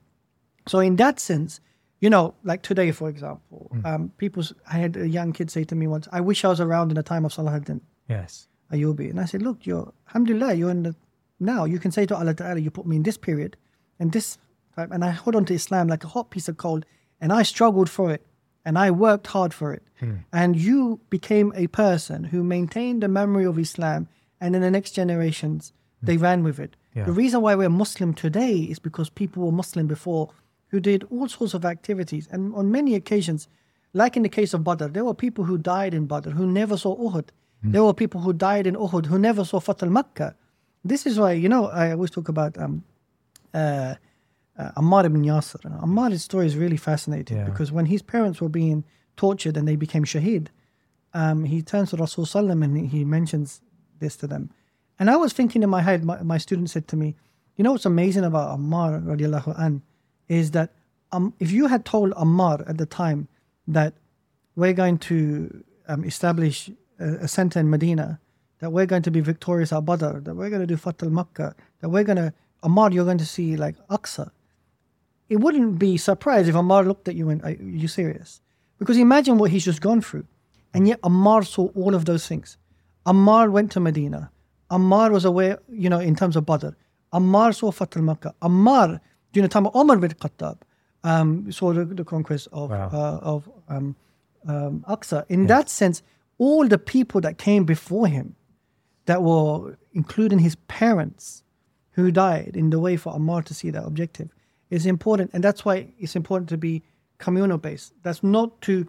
So in that sense, you know, like today, for example, Hmm. um, people. I had a young kid say to me once, "I wish I was around in the time of Salahuddin Yes. Ayyubi," and I said, "Look, you're Alhamdulillah, you're in the now. You can say to Allah Taala, you put me in this period, and this time, and I hold on to Islam like a hot piece of coal, and I struggled for it, and I worked hard for it, hmm. and you became a person who maintained the memory of Islam, and in the next generations, hmm. they ran with it. Yeah. The reason why we're Muslim today is because people were Muslim before who did all sorts of activities. And on many occasions, like in the case of Badr, there were people who died in Badr who never saw Uhud. Hmm. There were people who died in Uhud who never saw Fath al Makkah. This is why, you know, I always talk about um, uh, uh, Ammar ibn Yasir. And Ammar's story is really fascinating Yeah. because when his parents were being tortured and they became shaheed, um, he turns to Rasul Sallam and he mentions this to them. And I was thinking in my head, my, my student said to me, you know what's amazing about Ammar radiallahu an is that um, if you had told Ammar at the time that we're going to um, establish a, a center in Medina, that we're going to be victorious at Badr, that we're going to do Fath al Makkah, that we're going to, Ammar, you're going to see like Aqsa. It wouldn't be surprised if Ammar looked at you and, are you serious? Because imagine what he's just gone through. And yet Ammar saw all of those things. Ammar went to Medina. Ammar was aware, you know, in terms of Badr. Ammar saw Fath al Makkah. Ammar, during the time of Omar bin Khattab, um, saw the, the conquest of, Wow. uh, of um, um, Aqsa. In that sense, all the people that came before him, that were including his parents who died in the way for Ammar to see that objective is important. And that's why it's important to be communal based. That's not to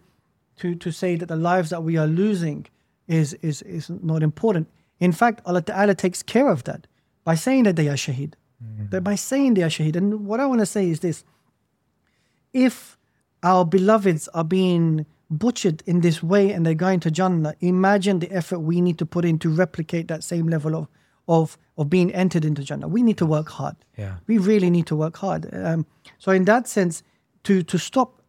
to to say that the lives that we are losing is is is not important. In fact, Allah Ta'ala takes care of that by saying that they are shaheed. That by saying they are shaheed. And what I want to say is this if our beloveds are being butchered in this way and they're going to Jannah, imagine the effort we need to put in to replicate that same level of of of being entered into Jannah. We need to work hard. Yeah. We really need to work hard. Um, so in that sense, to to stop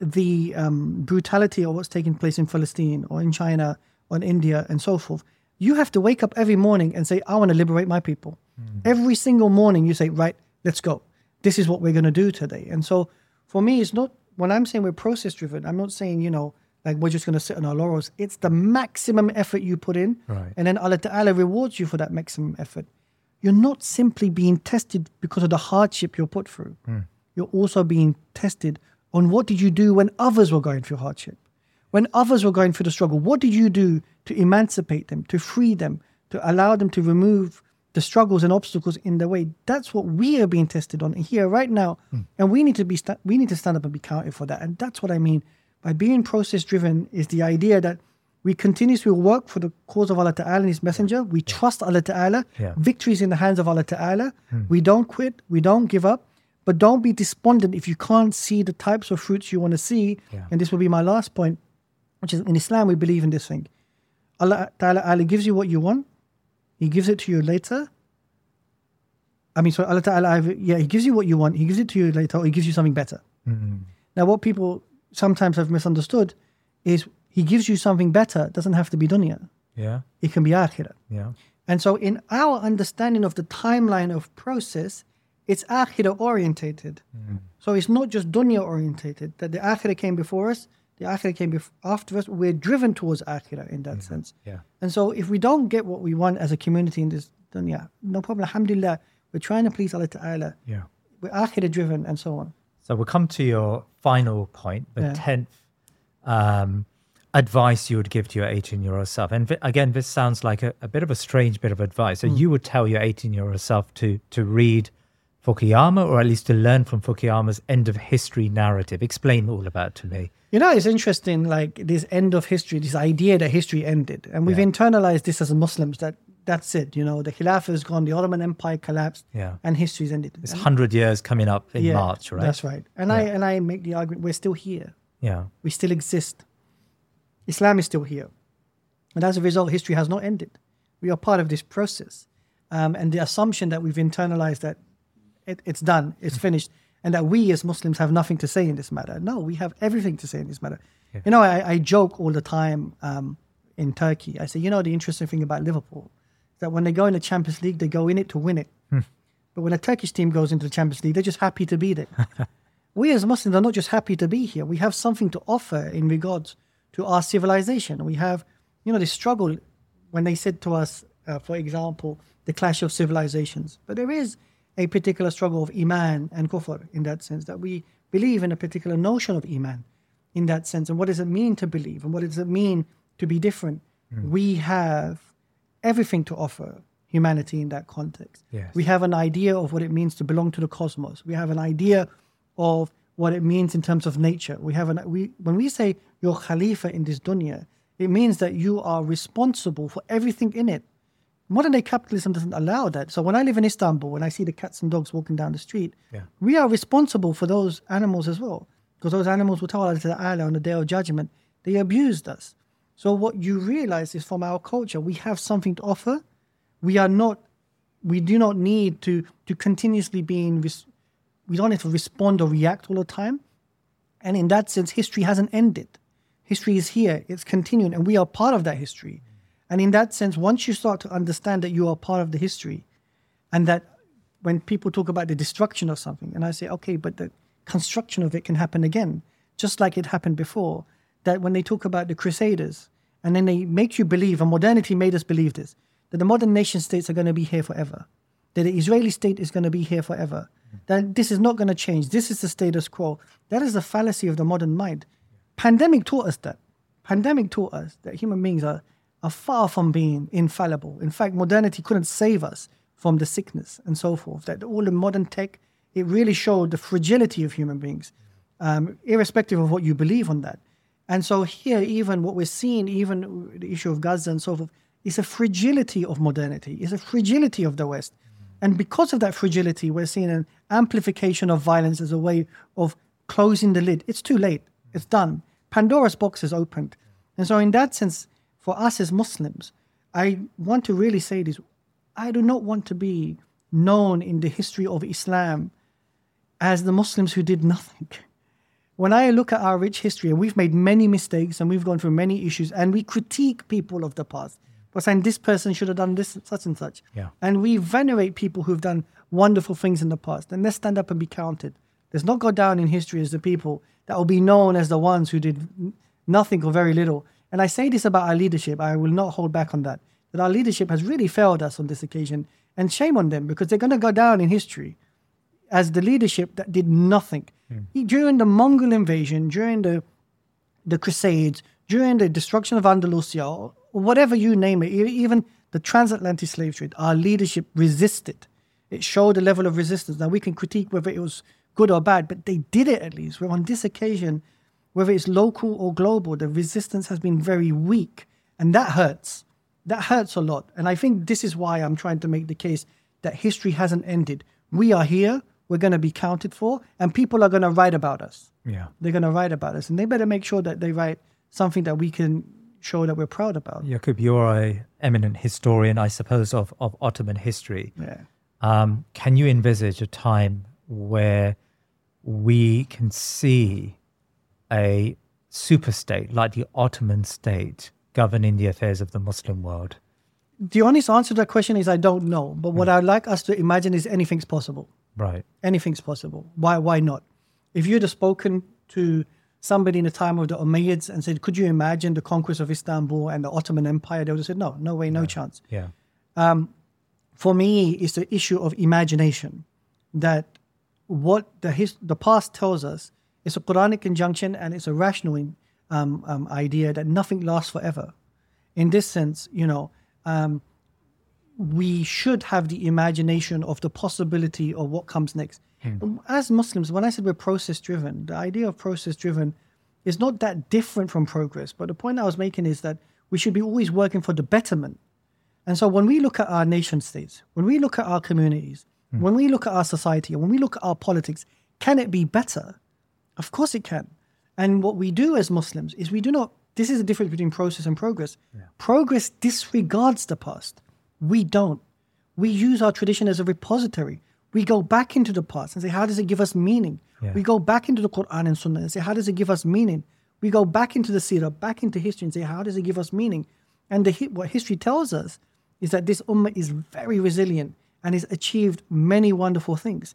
the um, brutality of what's taking place in Palestine or in China or in India and so forth, you have to wake up every morning and say, I want to liberate my people. Every single morning you say, right, let's go. This is what we're going to do today. And so for me, it's not, when I'm saying we're process driven, I'm not saying, you know, like we're just going to sit on our laurels. It's the maximum effort you put in. Right. And then Allah Ta'ala rewards you for that maximum effort. You're not simply being tested because of the hardship you're put through. Hmm. You're also being tested on what did you do when others were going through hardship. When others were going through the struggle, what did you do to emancipate them, to free them, to allow them to remove the struggles and obstacles in the way? That's what we are being tested on here right now, hmm. and we need to be sta- we need to stand up and be counted for that. And that's what I mean by being process driven. Is the idea that we continuously work for the cause of Allah Ta'ala and His Messenger. We trust Allah Ta'ala. Yeah. Victory is in the hands of Allah Ta'ala. Hmm. We don't quit. We don't give up. But don't be despondent if you can't see the types of fruits you want to see. Yeah. And this will be my last point, which is in Islam, we believe in this thing. Allah Ta'ala gives you what you want, He gives it to you later. I mean, so Allah Ta'ala, yeah, He gives you what you want, He gives it to you later, or He gives you something better. Mm-hmm. Now, what people sometimes have misunderstood is He gives you something better, it doesn't have to be dunya, Yeah. it can be akhirah. Yeah. And so, in our understanding of the timeline of process, it's akhirah orientated. Mm-hmm. So, it's not just dunya orientated, that the akhirah came before us, the akhirah came bef- after us. We're driven towards akhirah in that sense. Yeah. And so, if we don't get what we want as a community in this dunya, no problem. Alhamdulillah, we're trying to please Allah Ta'ala. Yeah. We're akhirah driven and so on. So we'll come to your final point, the Yeah. tenth um, advice you would give to your 18 year old self. And vi- again, this sounds like a, a bit of a strange bit of advice. So you would tell your 18 year old self to to read Fukuyama, or at least to learn from Fukuyama's end of history narrative. Explain all about to me. You know, it's interesting, like this end of history, this idea that history ended. And we've Yeah. internalized this as Muslims that that's it. You know, the Khilafah is gone, the Ottoman Empire collapsed, Yeah. and history's ended. It's hundred years coming up in yeah, March, right? That's right. And I and I make the argument we're still here. Yeah. We still exist. Islam is still here. And as a result, history has not ended. We are part of this process. Um, and the assumption that we've internalized that it, it's done, it's finished, and that we as Muslims have nothing to say in this matter. No, we have everything to say in this matter. You know, I, I joke all the time um, in Turkey. I say, you know, the interesting thing about Liverpool is that when they go in the Champions League, they go in it to win it. But when a Turkish team goes into the Champions League, they're just happy to be there. we as Muslims are not just happy to be here. We have something to offer in regards to our civilization. We have, you know, the struggle when they said to us, uh, for example, the clash of civilizations. But there is a particular struggle of iman and kufr in that sense that we believe in a particular notion of iman in that sense. And what does it mean to believe? And what does it mean to be different? Hmm. We have everything to offer humanity in that context. Yes. We have an idea of what it means to belong to the cosmos. We have an idea of what it means in terms of nature. We have an we when we say you're Khalifa in this dunya, it means that you are responsible for everything in it. Modern day capitalism doesn't allow that. So when I live in Istanbul, and I see the cats and dogs walking down the street, Yeah. we are responsible for those animals as well. Because those animals will tell Allah Ta'ala on the day of judgment, they abused us. So what you realize is from our culture, we have something to offer. We are not, we do not need to to continuously be in, res- we don't have to respond or react all the time. And in that sense, history hasn't ended. History is here, it's continuing, and we are part of that history. And in that sense, once you start to understand that you are part of the history, and that when people talk about the destruction of something, and I say, okay, but the construction of it can happen again, just like it happened before. That when they talk about the Crusaders, and then they make you believe, and modernity made us believe this, that the modern nation states are going to be here forever, that the Israeli state is going to be here forever, that this is not going to change, this is the status quo. That is the fallacy of the modern mind. Pandemic taught us that. Pandemic taught us that human beings are, are far from being infallible. In fact, modernity couldn't save us from the sickness and so forth. That all the modern tech, it really showed the fragility of human beings, um, irrespective of what you believe on that. And so here, even what we're seeing, even the issue of Gaza and so forth, is a fragility of modernity, is a fragility of the West. And because of that fragility, we're seeing an amplification of violence as a way of closing the lid. It's too late. It's done. Pandora's box is opened. And so, in that sense, for us as Muslims, I want to really say this. I do not want to be known in the history of Islam as the Muslims who did nothing. When I look at our rich history, and we've made many mistakes and we've gone through many issues, and we critique people of the past. We're saying this person should have done this, such and such. Yeah. And we venerate people who've done wonderful things in the past. And let's stand up and be counted. Let's not go down in history as the people that will be known as the ones who did nothing or very little. And I say this about our leadership. I will not hold back on that. That our leadership has really failed us on this occasion. And shame on them because they're going to go down in history as the leadership that did nothing. Hmm. During the Mongol invasion, during the the Crusades, during the destruction of Andalusia, or whatever you name it, even the transatlantic slave trade, our leadership resisted. It showed a level of resistance. Now we can critique whether it was good or bad, but they did it at least. Where on this occasion, whether it's local or global, the resistance has been very weak, and that hurts. That hurts a lot. And I think this is why I'm trying to make the case that history hasn't ended. We are here. We're going to be counted for, and people are going to write about us Yeah. they're going to write about us and they better make sure that they write something that we can show that we're proud about Yakoob, you're a eminent historian, I suppose, of, of Ottoman history. yeah Um, can you envisage a time where we can see a superstate like the Ottoman state governing the affairs of the Muslim world? the honest answer to that question is i don't know but what hmm. i'd like us to imagine is anything's possible. Right. anything's possible. Why why not? If you'd have spoken to somebody in the time of the umayyads and said could you imagine the conquest of istanbul and the ottoman empire? they would have said no no way no chance. Yeah. Um, for me it's the issue of imagination that what the his, the past tells us is a Quranic injunction and it's a rational um, um, idea that nothing lasts forever. In this sense, you know, um, we should have the imagination of the possibility of what comes next. As Muslims, when I said we're process driven, the idea of process driven is not that different from progress. But the point I was making is that we should be always working for the betterment. And so when we look at our nation states, when we look at our communities, when we look at our society, and when we look at our politics, can it be better? Of course it can. And what we do as Muslims is we do not, this is the difference between process and progress. Progress disregards the past. We don't. We use our tradition as a repository. We go back into the past and say, how does it give us meaning? Yeah. We go back into the Quran and Sunnah and say, how does it give us meaning? We go back into the Seerah, back into history and say, how does it give us meaning? And the, what history tells us is that this ummah is very resilient and has achieved many wonderful things.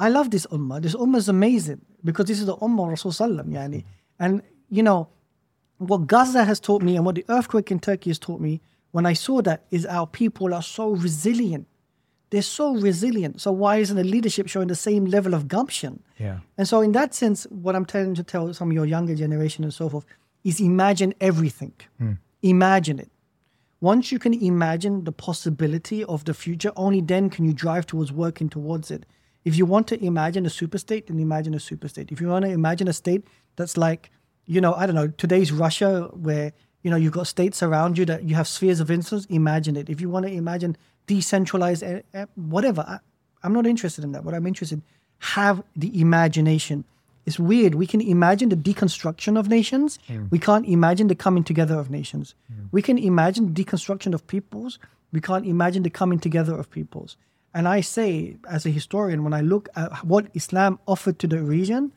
I love this ummah. This ummah is amazing because this is the ummah of Rasul Sallam, yani. And, you know, what Gaza has taught me and what the earthquake in Turkey has taught me when I saw that is our people are so resilient. They're so resilient. So why isn't the leadership showing the same level of gumption? Yeah. And so in that sense, what I'm trying to tell some of your younger generation and so forth is imagine everything. Hmm. Imagine it. Once you can imagine the possibility of the future, only then can you drive towards working towards it. If you want to imagine a super state, then imagine a super state. If you want to imagine a state that's like, you know, I don't know, today's Russia, where, you know, you've got states around you that you have spheres of influence, imagine it. If you want to imagine decentralized, eh, eh, whatever, I, I'm not interested in that. What I'm interested in, have the imagination. It's weird. We can imagine the deconstruction of nations. We can't imagine the coming together of nations. We can imagine the deconstruction of peoples. We can't imagine the coming together of peoples. And I say, as a historian, when I look at what Islam offered to the region,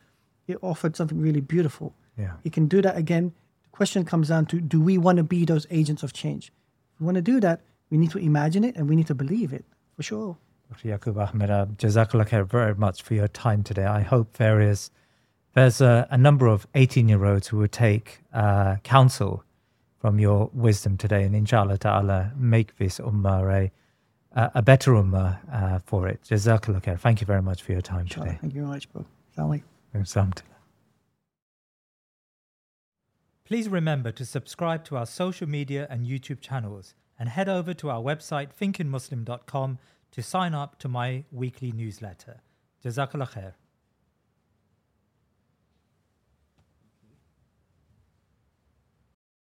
it offered something really beautiful. Yeah. It can do that again. The question comes down to do we want to be those agents of change? If we want to do that, we need to imagine it and we need to believe it, for sure. Dr. Yakoob Ahmed, uh, Jazakallah khair very much for your time today. I hope there is there's a, a number of 18 year olds who will take uh, counsel from your wisdom today, and inshallah ta'ala make this ummah a, a better ummah uh, for it. Jazakallah khair. Thank you very much for your time Inshallah. today. Thank you very much, bro. Assalamu Please remember to subscribe to our social media and YouTube channels and head over to our website thinkingmuslim.com to sign up to my weekly newsletter. Jazakallah khair.